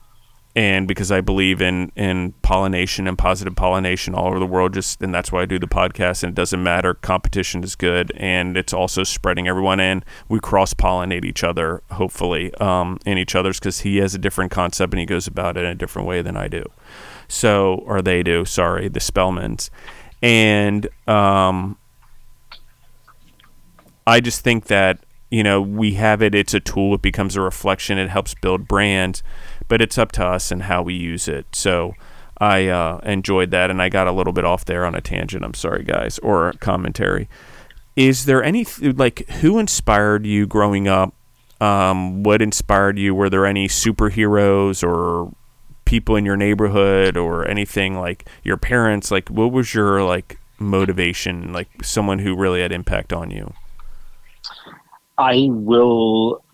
and because I believe in in pollination and positive pollination all over the world, just and that's why I do the podcast. And it doesn't matter, competition is good, and it's also spreading everyone in. We cross pollinate each other, hopefully, um, in each other's because he has a different concept and he goes about it in a different way than I do. So, or they do, sorry, the Spellmans. And um, I just think that, you know, we have it, it's a tool, it becomes a reflection, it helps build brands, but it's up to us and how we use it. So, I uh, enjoyed that, and I got a little bit off there on a tangent. I'm sorry, guys, or commentary. Is there any like who inspired you growing up? Um, what inspired you? Were there any superheroes or people in your neighborhood or anything like your parents like what was your like motivation like someone who really had impact on you? I will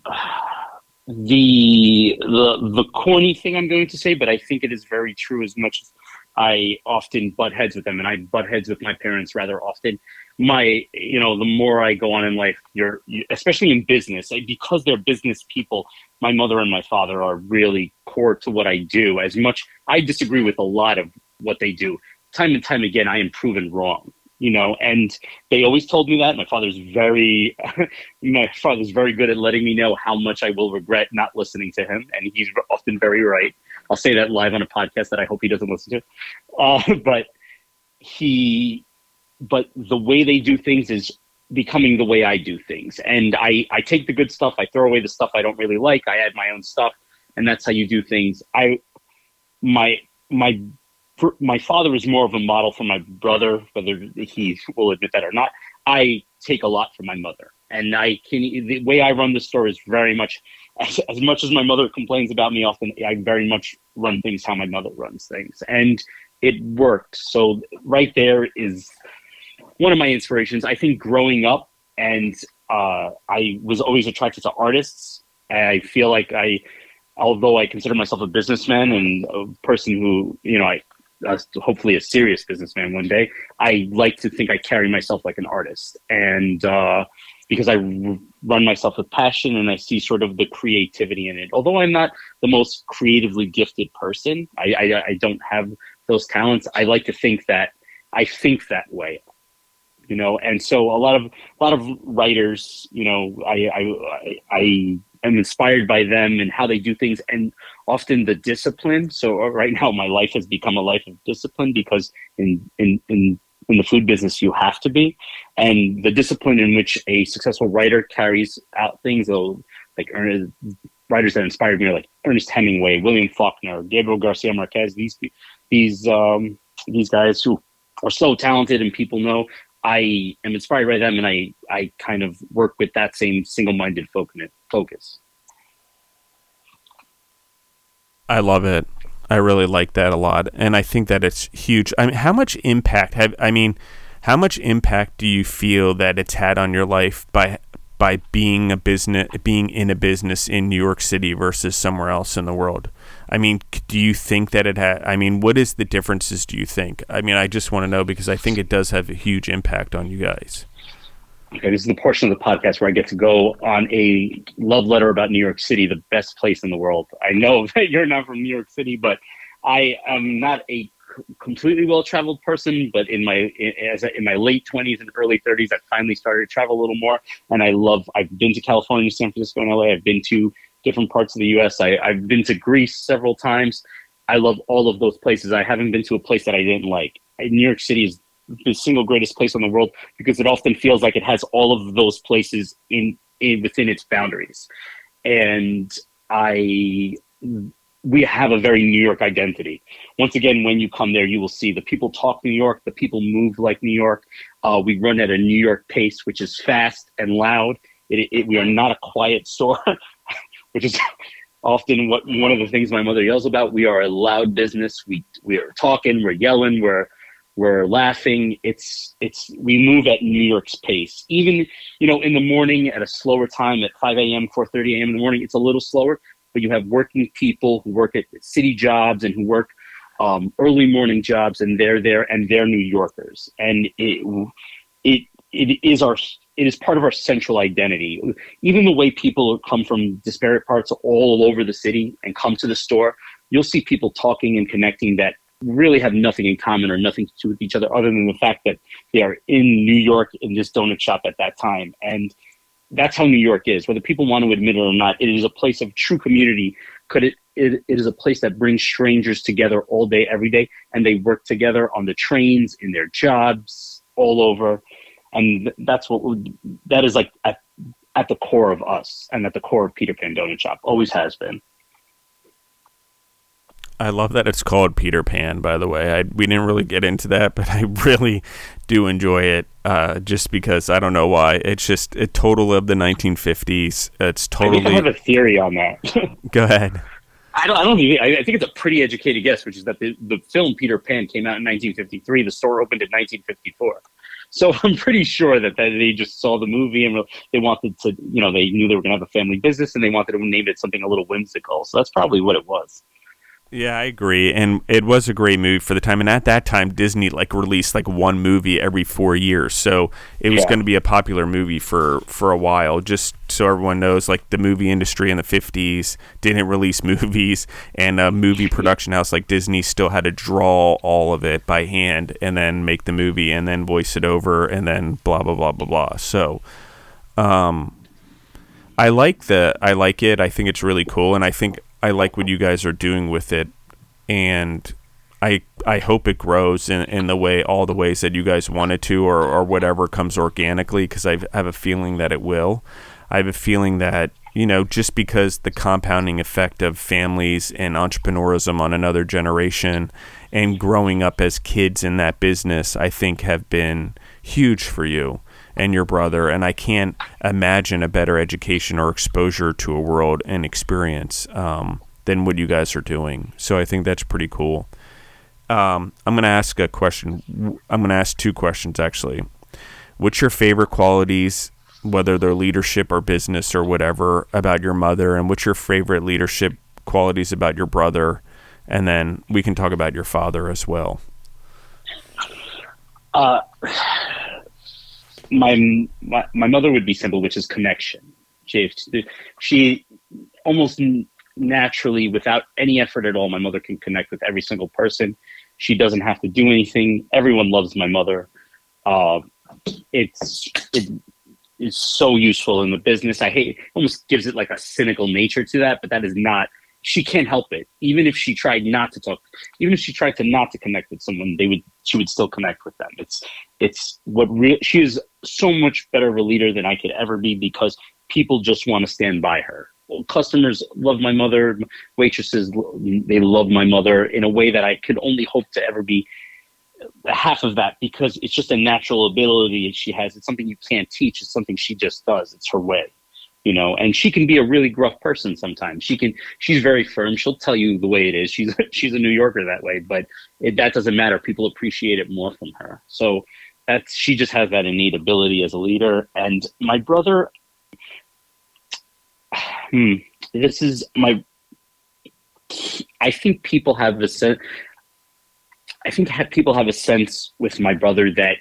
the the the corny thing i'm going to say but i think it is very true as much as i often butt heads with them and i butt heads with my parents rather often my you know the more i go on in life you're especially in business because they're business people my mother and my father are really core to what i do as much i disagree with a lot of what they do. Time and time again, I am proven wrong. You know, and they always told me that. My father's very, my father's very good at letting me know how much I will regret not listening to him, and he's often very right. I'll say that live on a podcast that I hope he doesn't listen to. Uh, but he, but the way they do things is becoming the way I do things. And I, I take the good stuff, I throw away the stuff I don't really like, I add my own stuff, and that's how you do things. I my my my father is more of a model for my brother, whether he will admit that or not. I take a lot from my mother, and I can the way I run the store is very much as, as much as my mother complains about me often. I very much run things how my mother runs things, and it worked. So right there is one of my inspirations. I think growing up, and uh, I was always attracted to artists. I feel like I, although I consider myself a businessman and a person who, you know, I uh, hopefully a serious businessman one day. I like to think I carry myself like an artist, and uh, because I run myself with passion and I see sort of the creativity in it. Although I'm not the most creatively gifted person, I, I, I don't have those talents. I like to think that I think that way you know and so a lot of a lot of writers you know i i i am inspired by them and how they do things and often the discipline. So right now my life has become a life of discipline because in in in in the food business you have to be. And the discipline in which a successful writer carries out things like Ernest writers that inspired me are like ernest hemingway william faulkner gabriel garcia marquez these these um these guys who are so talented and people know I am inspired by them, and I I kind of work with that same single-minded focus. I love it. I really like that a lot, and I think that it's huge. I mean, how much impact have I mean, how much impact do you feel that it's had on your life by by being a business, being in a business in New York City versus somewhere else in the world? I mean, do you think that it had? I mean, what is the differences? Do you think? I mean, I just want to know because I think it does have a huge impact on you guys. Okay, this is the portion of the podcast where I get to go on a love letter about New York City, the best place in the world. I know that you're not from New York City, but I am not a completely well-traveled person, but in my as in my late 20s and early 30s, I finally started to travel a little more, and I love. I've been to California, San Francisco, and LA. I've been to different parts of the U.S. I, I've been to Greece several times. I love all of those places. I haven't been to a place that I didn't like. New York City is the single greatest place in the world because it often feels like it has all of those places in, in within its boundaries. And I we have a very New York identity. Once again, when you come there, you will see the people talk New York, the people move like New York. Uh, we run at a New York pace, which is fast and loud. It, it, we are not a quiet store. Which is often what one of the things my mother yells about. We are a loud business. We we are talking, we're yelling, we're we're laughing. It's it's we move at New York's pace. Even you know in the morning at a slower time at 5 a.m., 4:30 a.m. in the morning, it's a little slower. But you have working people who work at city jobs and who work um, early morning jobs, and they're there and they're New Yorkers, and it it it is our it is part of our central identity. Even the way people come from disparate parts all over the city and come to the store, you'll see people talking and connecting that really have nothing in common or nothing to do with each other other than the fact that they are in New York in this donut shop at that time. And that's how New York is. Whether people want to admit it or not, it is a place of true community. Could it, it, it is a place that brings strangers together all day, every day, and they work together on the trains, in their jobs, all over and that's what would, that is like at, at the core of us and at the core of Peter Pan Donut Shop. Always has been. I love that it's called Peter Pan. By the way, I, we didn't really get into that, but I really do enjoy it. Uh, just because I don't know why. It's just a total of the 1950s. It's totally. I, I have a theory on that. Go ahead. I don't. I don't. I, I think it's a pretty educated guess, which is that the, the film Peter Pan came out in 1953. The store opened in 1954. So I'm pretty sure that, that they just saw the movie and they wanted to, you know, they knew they were going to have a family business and they wanted to name it something a little whimsical. So that's probably what it was. Yeah, I agree. And it was a great movie for the time. And at that time, Disney like released like one movie every four years. So it was Yeah. going to be a popular movie for, for a while. Just so everyone knows, like the movie industry in the 50s didn't release movies. And a movie production house like Disney still had to draw all of it by hand and then make the movie and then voice it over and then blah, blah, blah, blah, blah. So. Um, I like the I like it. I think it's really cool, and I think I like what you guys are doing with it, and I I hope it grows in, in the way all the ways that you guys want it to, or or whatever comes organically, because I have a feeling that it will. I have a feeling that you know just because the compounding effect of families and entrepreneurism on another generation and growing up as kids in that business, I think have been huge for you and your brother, and I can't imagine a better education or exposure to a world and experience um, than what you guys are doing. So I think that's pretty cool. Um, I'm going to ask a question. I'm going to ask two questions actually. What's your favorite qualities, whether they're leadership or business or whatever, about your mother, and what's your favorite leadership qualities about your brother? And then we can talk about your father as well. Uh, my, my my mother would be simple, which is connection. She, she almost naturally, without any effort at all, my mother can connect with every single person. She doesn't have to do anything. Everyone loves my mother. Uh, it's it is so useful in the business. I hate almost gives it like a cynical nature to that, but that is not. She can't help it. Even if she tried not to talk, even if she tried to not to connect with someone, they would she would still connect with them. It's it's what. She is so much better of a leader than I could ever be because people just want to stand by her. Customers love my mother. Waitresses they love my mother in a way that I could only hope to ever be half of that because it's just a natural ability she has. It's something you can't teach. It's something she just does. It's her way, you know. And she can be a really gruff person sometimes. She can. She's very firm. She'll tell you the way it is. She's she's a New Yorker that way, but it, that doesn't matter. People appreciate it more from her. So that's she just has that innate ability as a leader. And my brother, hmm, this is my. I think people have the sense. I think ha- people have a sense with my brother that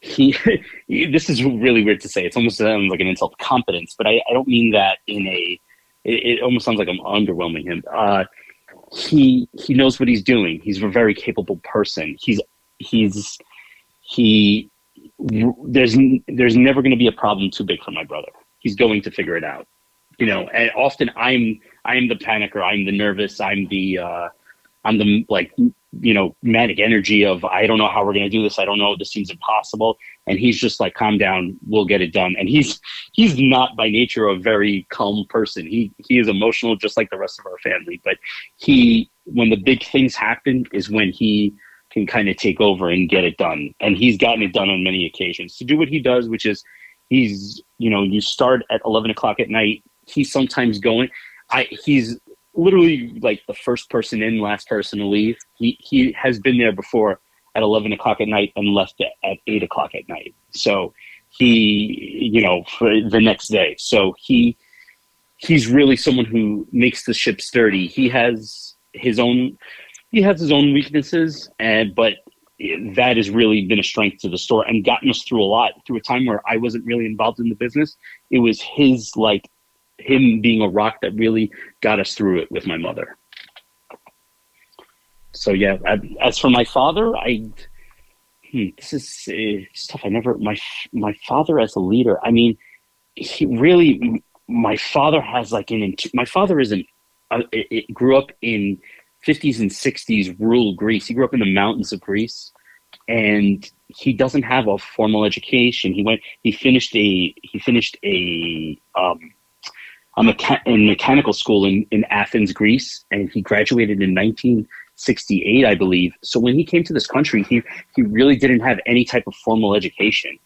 he. this is really weird to say. It's almost sounds like an insult to competence, but I, I don't mean that in a. It, it almost sounds like I'm underwhelming him. Uh, he he knows what he's doing. He's a very capable person. He's he's he. There's there's never going to be a problem too big for my brother. He's going to figure it out. You know, and often I'm I'm the panicker. I'm the nervous. I'm the uh, I'm the like you know manic energy of I don't know how we're gonna do this. I don't know. This seems impossible. And he's just like, calm down. We'll get it done. And he's he's not by nature a very calm person. He he is emotional just like the rest of our family. But he when the big things happen is when he can kind of take over and get it done. And he's gotten it done on many occasions to do what he does, which is he's you know you start at 11 o'clock at night. He's sometimes going. I he's literally like the first person in, last person to leave. He he has been there before at eleven o'clock at night and left at, at eight o'clock at night. So he, you know, for the next day. So he he's really someone who makes the ship sturdy. He has his own he has his own weaknesses, and but that has really been a strength to the store and gotten us through a lot through a time where I wasn't really involved in the business. It was his like him being a rock that really got us through it with my mother. So yeah, as for my father, I hmm, this is stuff I never my my father as a leader. I mean, he really my father has like an my father is an uh, it, it grew up in 50s and 60s rural Greece. He grew up in the mountains of Greece, and he doesn't have a formal education. He went he finished a he finished a um, a mecha- in mechanical school in, in Athens, Greece, and he graduated in 1968, I believe. So when he came to this country, he he really didn't have any type of formal education,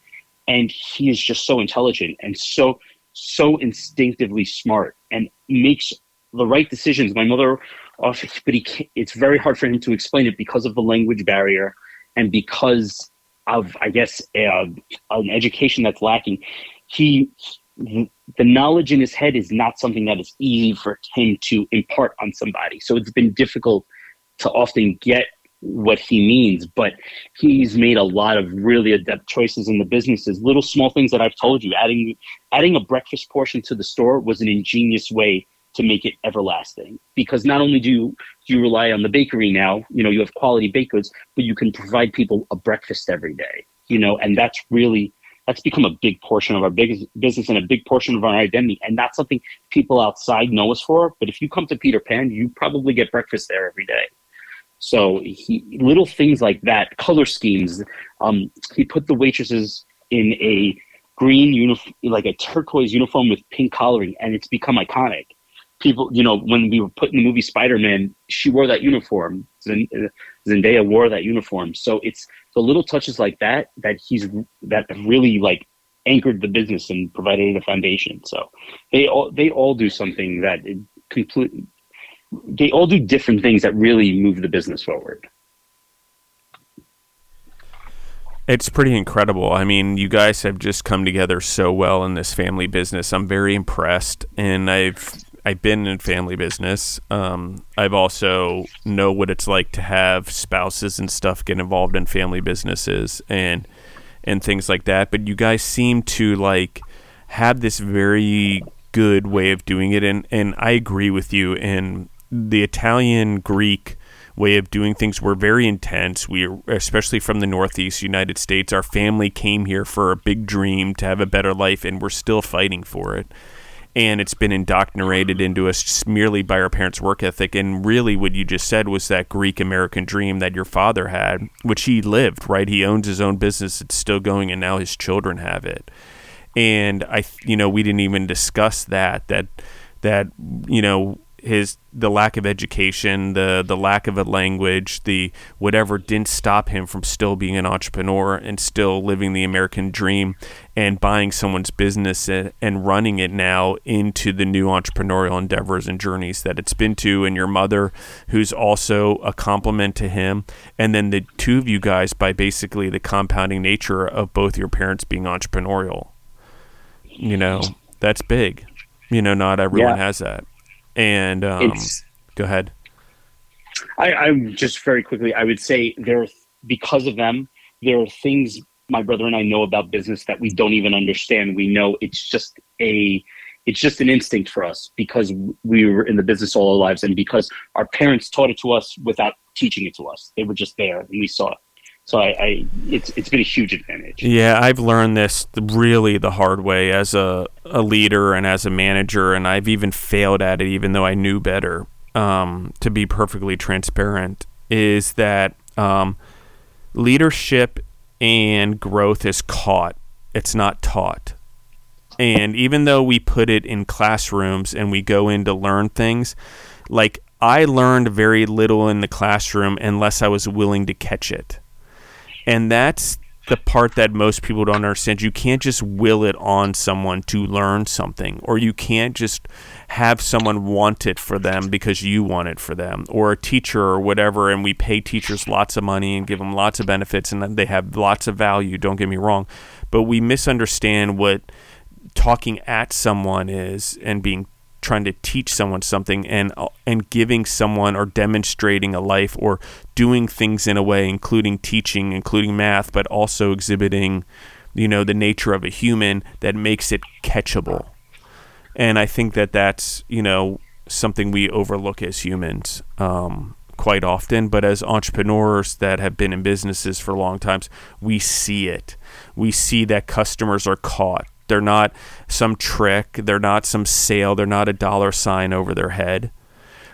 and he is just so intelligent and so so instinctively smart and makes the right decisions. My mother, but he it's very hard for him to explain it because of the language barrier and because of I guess uh, an education that's lacking. He the knowledge in his head is not something that is easy for him to impart on somebody. So it's been difficult to often get what he means, but he's made a lot of really adept choices in the businesses. Little small things that I've told you, adding adding a breakfast portion to the store was an ingenious way to make it everlasting. Because not only do you, do you rely on the bakery now, you know, you have quality baked goods, but you can provide people a breakfast every day, you know, and that's really that's become a big portion of our big business and a big portion of our identity and not something people outside know us for but if you come to peter pan you probably get breakfast there every day so he little things like that, color schemes. Um, he put the waitresses in a green uniform, like a turquoise uniform with pink collaring, and it's become iconic. People, you know, when we were put in the movie Spider Man, she wore that uniform. Zendaya wore that uniform. So it's the little touches like that that he's that really like anchored the business and provided a foundation. So they all they all do something that completely they all do different things that really move the business forward. It's pretty incredible. I mean, you guys have just come together so well in this family business. I'm very impressed, and I've I've been in family business. Um, I've also know what it's like to have spouses and stuff get involved in family businesses and and things like that. But you guys seem to like have this very good way of doing it, and and I agree with you. And the Italian Greek way of doing things were very intense. We, especially from the Northeast United States, our family came here for a big dream to have a better life, and we're still fighting for it. And it's been indoctrinated into us merely by our parents' work ethic. And really, what you just said was that Greek American dream that your father had, which he lived, right? He owns his own business, it's still going, and now his children have it. And I, you know, we didn't even discuss that, that, that, you know, his the lack of education, the the lack of a language, the whatever didn't stop him from still being an entrepreneur and still living the American dream and buying someone's business and, and running it now into the new entrepreneurial endeavors and journeys that it's been to and your mother who's also a compliment to him and then the two of you guys by basically the compounding nature of both your parents being entrepreneurial. You know, that's big. You know, not everyone yeah. has that. And um, go ahead. I, I'm just very quickly. I would say there, because of them, there are things my brother and I know about business that we don't even understand. We know it's just a it's just an instinct for us because we were in the business all our lives and because our parents taught it to us without teaching it to us. They were just there and we saw it. So I, I, it's it's been a huge advantage. Yeah, I've learned this really the hard way as a, a leader and as a manager, and I've even failed at it, even though I knew better. Um, to be perfectly transparent, is that um, leadership and growth is caught; it's not taught. And even though we put it in classrooms and we go in to learn things, like I learned very little in the classroom unless I was willing to catch it and that's the part that most people don't understand. You can't just will it on someone to learn something, or you can't just have someone want it for them because you want it for them, or a teacher or whatever. And we pay teachers lots of money and give them lots of benefits, and they have lots of value. Don't get me wrong, but we misunderstand what talking at someone is and being trying to teach someone something and and giving someone or demonstrating a life or doing things in a way including teaching including math but also exhibiting you know the nature of a human that makes it catchable. And i think that that's you know something we overlook as humans um, quite often. But as entrepreneurs that have been in businesses for long times we see it. We see that customers are caught they're not some trick. They're not some sale. They're not a dollar sign over their head.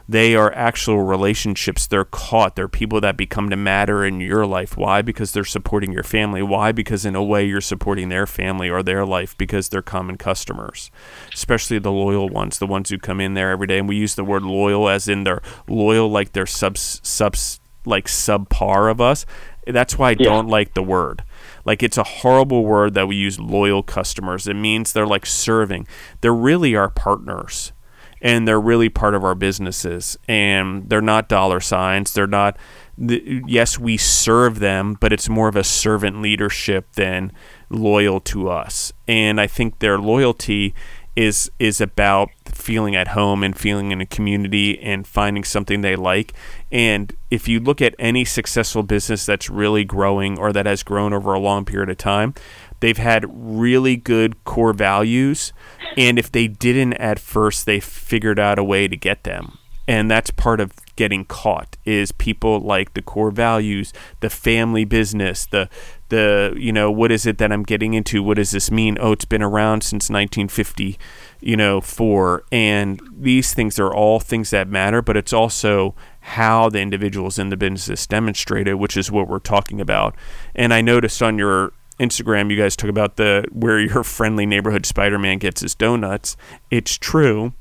They are actual relationships. They're caught. They're people that become to matter in your life. Why? Because they're supporting your family. Why? Because in a way you're supporting their family or their life because they're common customers, especially the loyal ones, the ones who come in there every day. And we use the word loyal as in they're loyal like they're subs, subs like subpar of us. That's why I yeah. don't like the word like it's a horrible word that we use loyal customers. It means they're like serving. They're really our partners and they're really part of our businesses and they're not dollar signs. They're not the, yes, we serve them, but it's more of a servant leadership than loyal to us. And I think their loyalty is is about feeling at home and feeling in a community and finding something they like. And if you look at any successful business that's really growing or that has grown over a long period of time, they've had really good core values. And if they didn't at first, they figured out a way to get them. And that's part of getting caught is people like the core values, the family business, the the you know what is it that I'm getting into? What does this mean? Oh, it's been around since 1950, you know, four. And these things are all things that matter, but it's also how the individuals in the business demonstrate it, which is what we're talking about. And I noticed on your Instagram, you guys talk about the where your friendly neighborhood Spider-Man gets his donuts. It's true.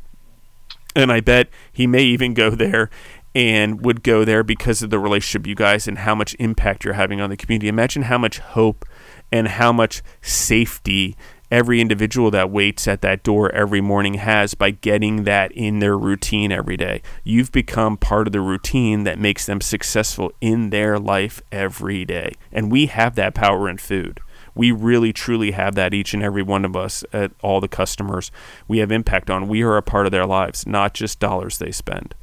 And I bet he may even go there and would go there because of the relationship you guys and how much impact you're having on the community. Imagine how much hope and how much safety every individual that waits at that door every morning has by getting that in their routine every day. You've become part of the routine that makes them successful in their life every day. And we have that power in food. We really truly have that each and every one of us at all the customers we have impact on. We are a part of their lives, not just dollars they spend.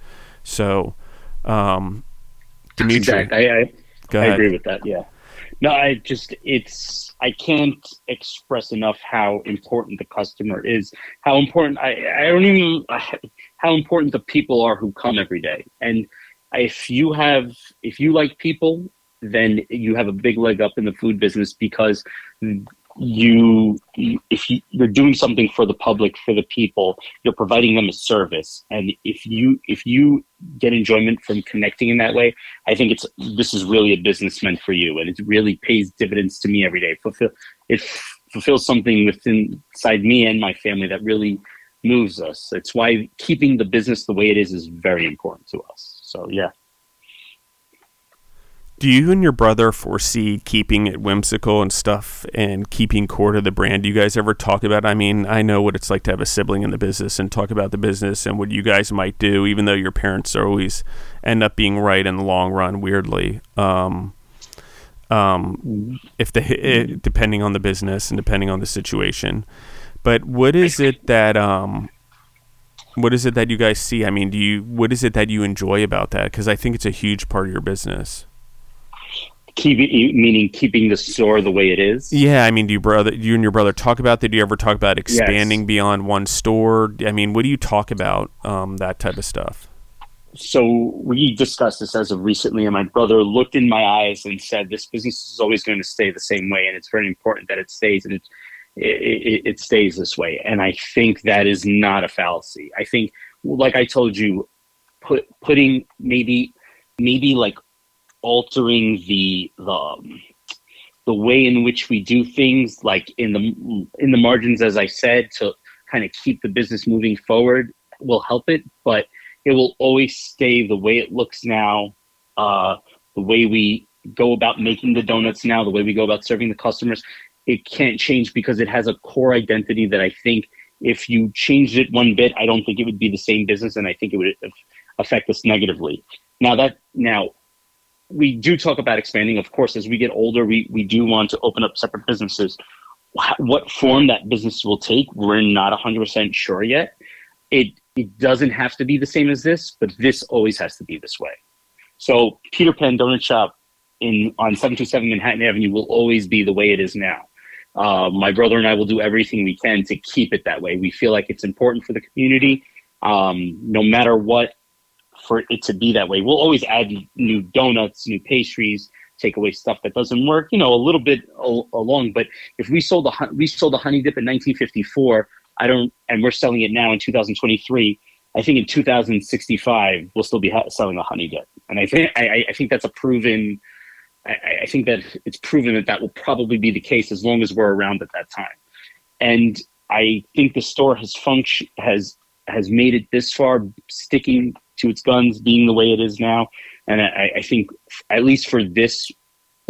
So, um, Dimitri, exactly. I, I, I agree with that. Yeah. No, I just it's I can't express enough how important the customer is. How important I I don't even how important the people are who come every day. And if you have if you like people, then you have a big leg up in the food business because you if you, you're doing something for the public for the people you're providing them a service. And if you if you get enjoyment from connecting in that way i think it's this is really a business meant for you. And it really pays dividends to me every day. Fulfill it fulfills something within inside me and my family that really moves us. It's why keeping the business the way it is is very important to us. So yeah do you and your brother foresee keeping it whimsical and stuff and keeping core to the brand? Do you guys ever talk about? I mean, I know what it's like to have a sibling in the business and talk about the business and what you guys might do, even though your parents are always end up being right in the long run. Weirdly, um, um, if they it, depending on the business and depending on the situation. But what is it that um, what is it that you guys see? I mean, do you what is it that you enjoy about that? Because I think it's a huge part of your business keep it, meaning keeping the store the way it is. Yeah, I mean, do you brother, you and your brother talk about that? Do you ever talk about expanding yes. beyond one store? I mean, what do you talk about um, that type of stuff? So we discussed this as of recently, and my brother looked in my eyes and said, "This business is always going to stay the same way, and it's very important that it stays and it, it, it stays this way." And I think that is not a fallacy. I think, like I told you, put putting maybe maybe like altering the the um, the way in which we do things, like in the in the margins, as I said, to kind of keep the business moving forward, will help it. But it will always stay the way it looks now, uh, the way we go about making the donuts now, the way we go about serving the customers. It can't change because it has a core identity that I think if you changed it one bit, I don't think it would be the same business, and I think it would affect us negatively. Now that now we do talk about expanding. Of course, as we get older, we, we do want to open up separate businesses. What form that business will take, we're not 100% sure yet. It, it doesn't have to be the same as this, but this always has to be this way. So Peter Pan Donut Shop in on 727 Manhattan Avenue will always be the way it is now. Uh, my brother and I will do everything we can to keep it that way. We feel like it's important for the community. Um, no matter what for it to be that way. We'll always add new donuts, new pastries, take away stuff that doesn't work, you know, a little bit along. But if we sold a we sold a honey dip in 1954, I don't, and we're selling it now in 2023. I think in 2065 we'll still be ha- selling a honey dip, and I think I, I think that's a proven. I, I think that it's proven that that will probably be the case as long as we're around at that time. And I think the store has function has has made it this far, sticking to its guns, being the way it is now. And I, I think, at least for this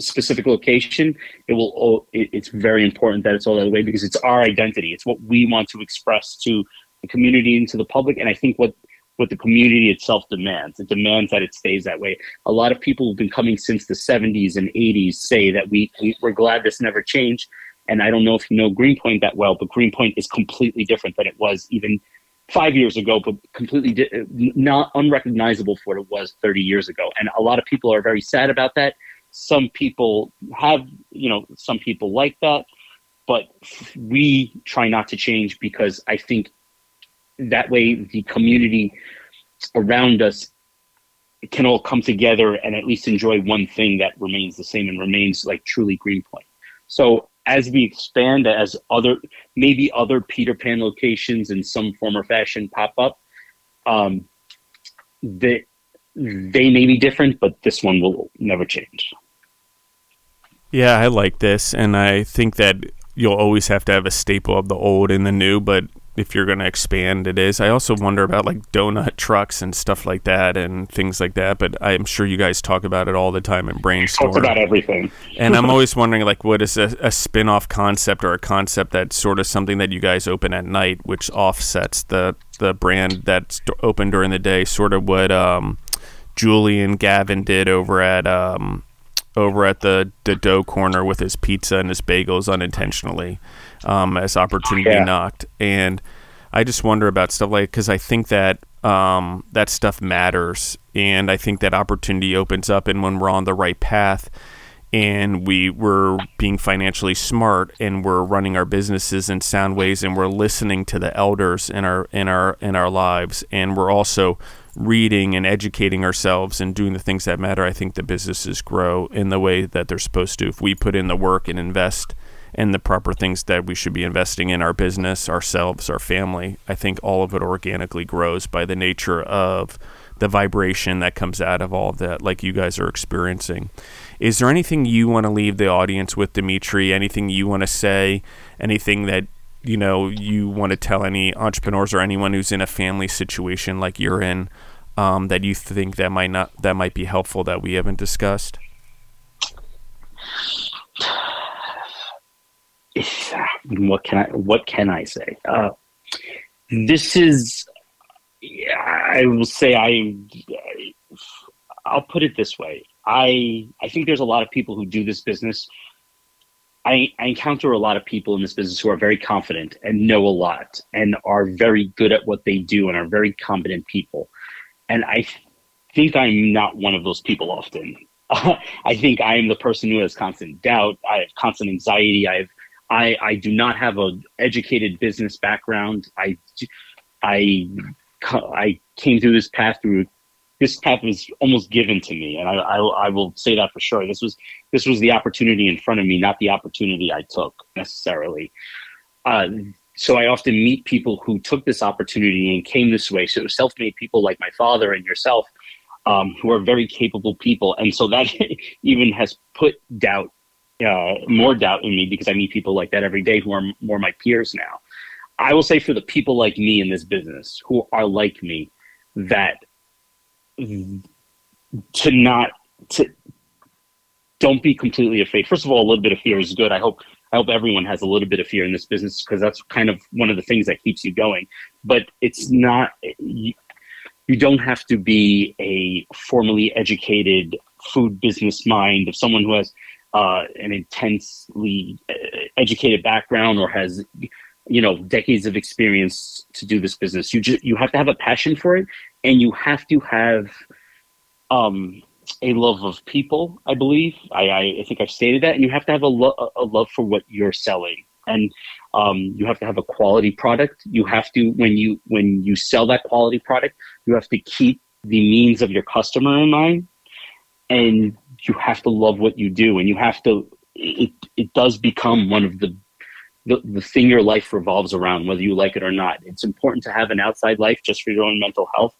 specific location, it will. It, it's very important that it's all that way because it's our identity. It's what we want to express to the community and to the public. And I think what what the community itself demands. It demands that it stays that way. A lot of people who've been coming since the 70s and 80s say that we, we we're glad this never changed. And I don't know if you know Greenpoint that well, but Greenpoint is completely different than it was even five years ago, but completely di- not unrecognizable for what it was 30 years ago. And a lot of people are very sad about that. Some people have, you know, some people like that, but we try not to change because I think that way the community around us can all come together and at least enjoy one thing that remains the same and remains like truly Greenpoint. So as we expand, as other maybe other Peter Pan locations in some form or fashion pop up, um, they they may be different, but this one will never change. Yeah, I like this, and I think that you'll always have to have a staple of the old and the new, but if you're going to expand, it is. I also wonder about like donut trucks and stuff like that and things like that. But I'm sure you guys talk about it all the time and brainstorm. Talk about everything. and I'm always wondering like, what is a, a spin off concept or a concept that's sort of something that you guys open at night, which offsets the, the brand that's open during the day, sort of what um, Julie and Gavin did over at. Um, over at the, the dough corner with his pizza and his bagels unintentionally um, as opportunity yeah. knocked. And I just wonder about stuff like because I think that um, that stuff matters, and I think that opportunity opens up, and when we're on the right path. And we were being financially smart, and we're running our businesses in sound ways, and we're listening to the elders in our in our in our lives, and we're also reading and educating ourselves and doing the things that matter. I think the businesses grow in the way that they're supposed to if we put in the work and invest and the proper things that we should be investing in our business, ourselves, our family, I think all of it organically grows by the nature of the vibration that comes out of all of that, like you guys are experiencing. Is there anything you want to leave the audience with, Dimitri? Anything you want to say? Anything that you know you want to tell any entrepreneurs or anyone who's in a family situation like you're in um, that you think that might not that might be helpful that we haven't discussed? What can I what can I say? Uh, this is I will say I I'll put it this way. I I think there's a lot of people who do this business. I, I encounter a lot of people in this business who are very confident and know a lot and are very good at what they do and are very competent people. And I think I'm not one of those people often. I think I am the person who has constant doubt. I have constant anxiety. I have I, I do not have a educated business background. I, I, I came through this path through this path was almost given to me, and I, I, I will say that for sure. This was this was the opportunity in front of me, not the opportunity I took necessarily. Uh, so I often meet people who took this opportunity and came this way. So self-made people like my father and yourself, um, who are very capable people, and so that even has put doubt uh, more doubt in me because I meet people like that every day who are more my peers now. I will say for the people like me in this business who are like me, that to not to don't be completely afraid. First of all, a little bit of fear is good. I hope I hope everyone has a little bit of fear in this business because that's kind of one of the things that keeps you going. But it's not. You, you don't have to be a formally educated food business mind of someone who has uh, an intensely uh, educated background or has you know decades of experience to do this business. You just you have to have a passion for it and you have to have um a love of people i believe. I i, think i've stated that. And you have to have a, lo- a love for what you're selling. And um, you have to have a quality product. You have to when you when you sell that quality product you have to keep the means of your customer in mind. And you have to love what you do and you have to it it does become one of the the, the thing your life revolves around whether you like it or not. It's important to have an outside life just for your own mental health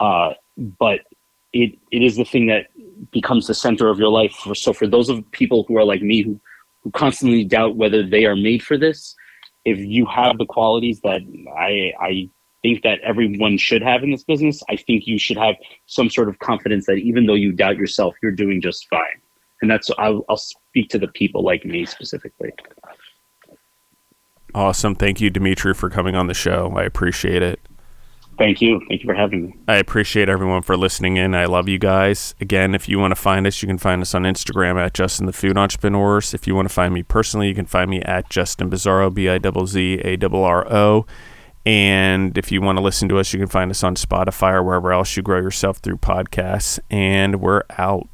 uh, but it it is the thing that becomes the center of your life. For, so for those of people who are like me who who constantly doubt whether they are made for this if you have the qualities that i i think that everyone should have in this business. I think you should have some sort of confidence that even though you doubt yourself, you're doing just fine. And that's I'll, I'll speak to the people like me specifically. Awesome. Thank you, Dimitri, for coming on the show. I appreciate it. Thank you. Thank you for having me. I appreciate everyone for listening in. I love you guys. Again, if you want to find us, you can find us on Instagram at Justin the Food Entrepreneurs. If you want to find me personally, you can find me at Justin Bizzarro, B I Z Z A R R O. And if you want to listen to us, you can find us on Spotify or wherever else you grow yourself through podcasts. And we're out.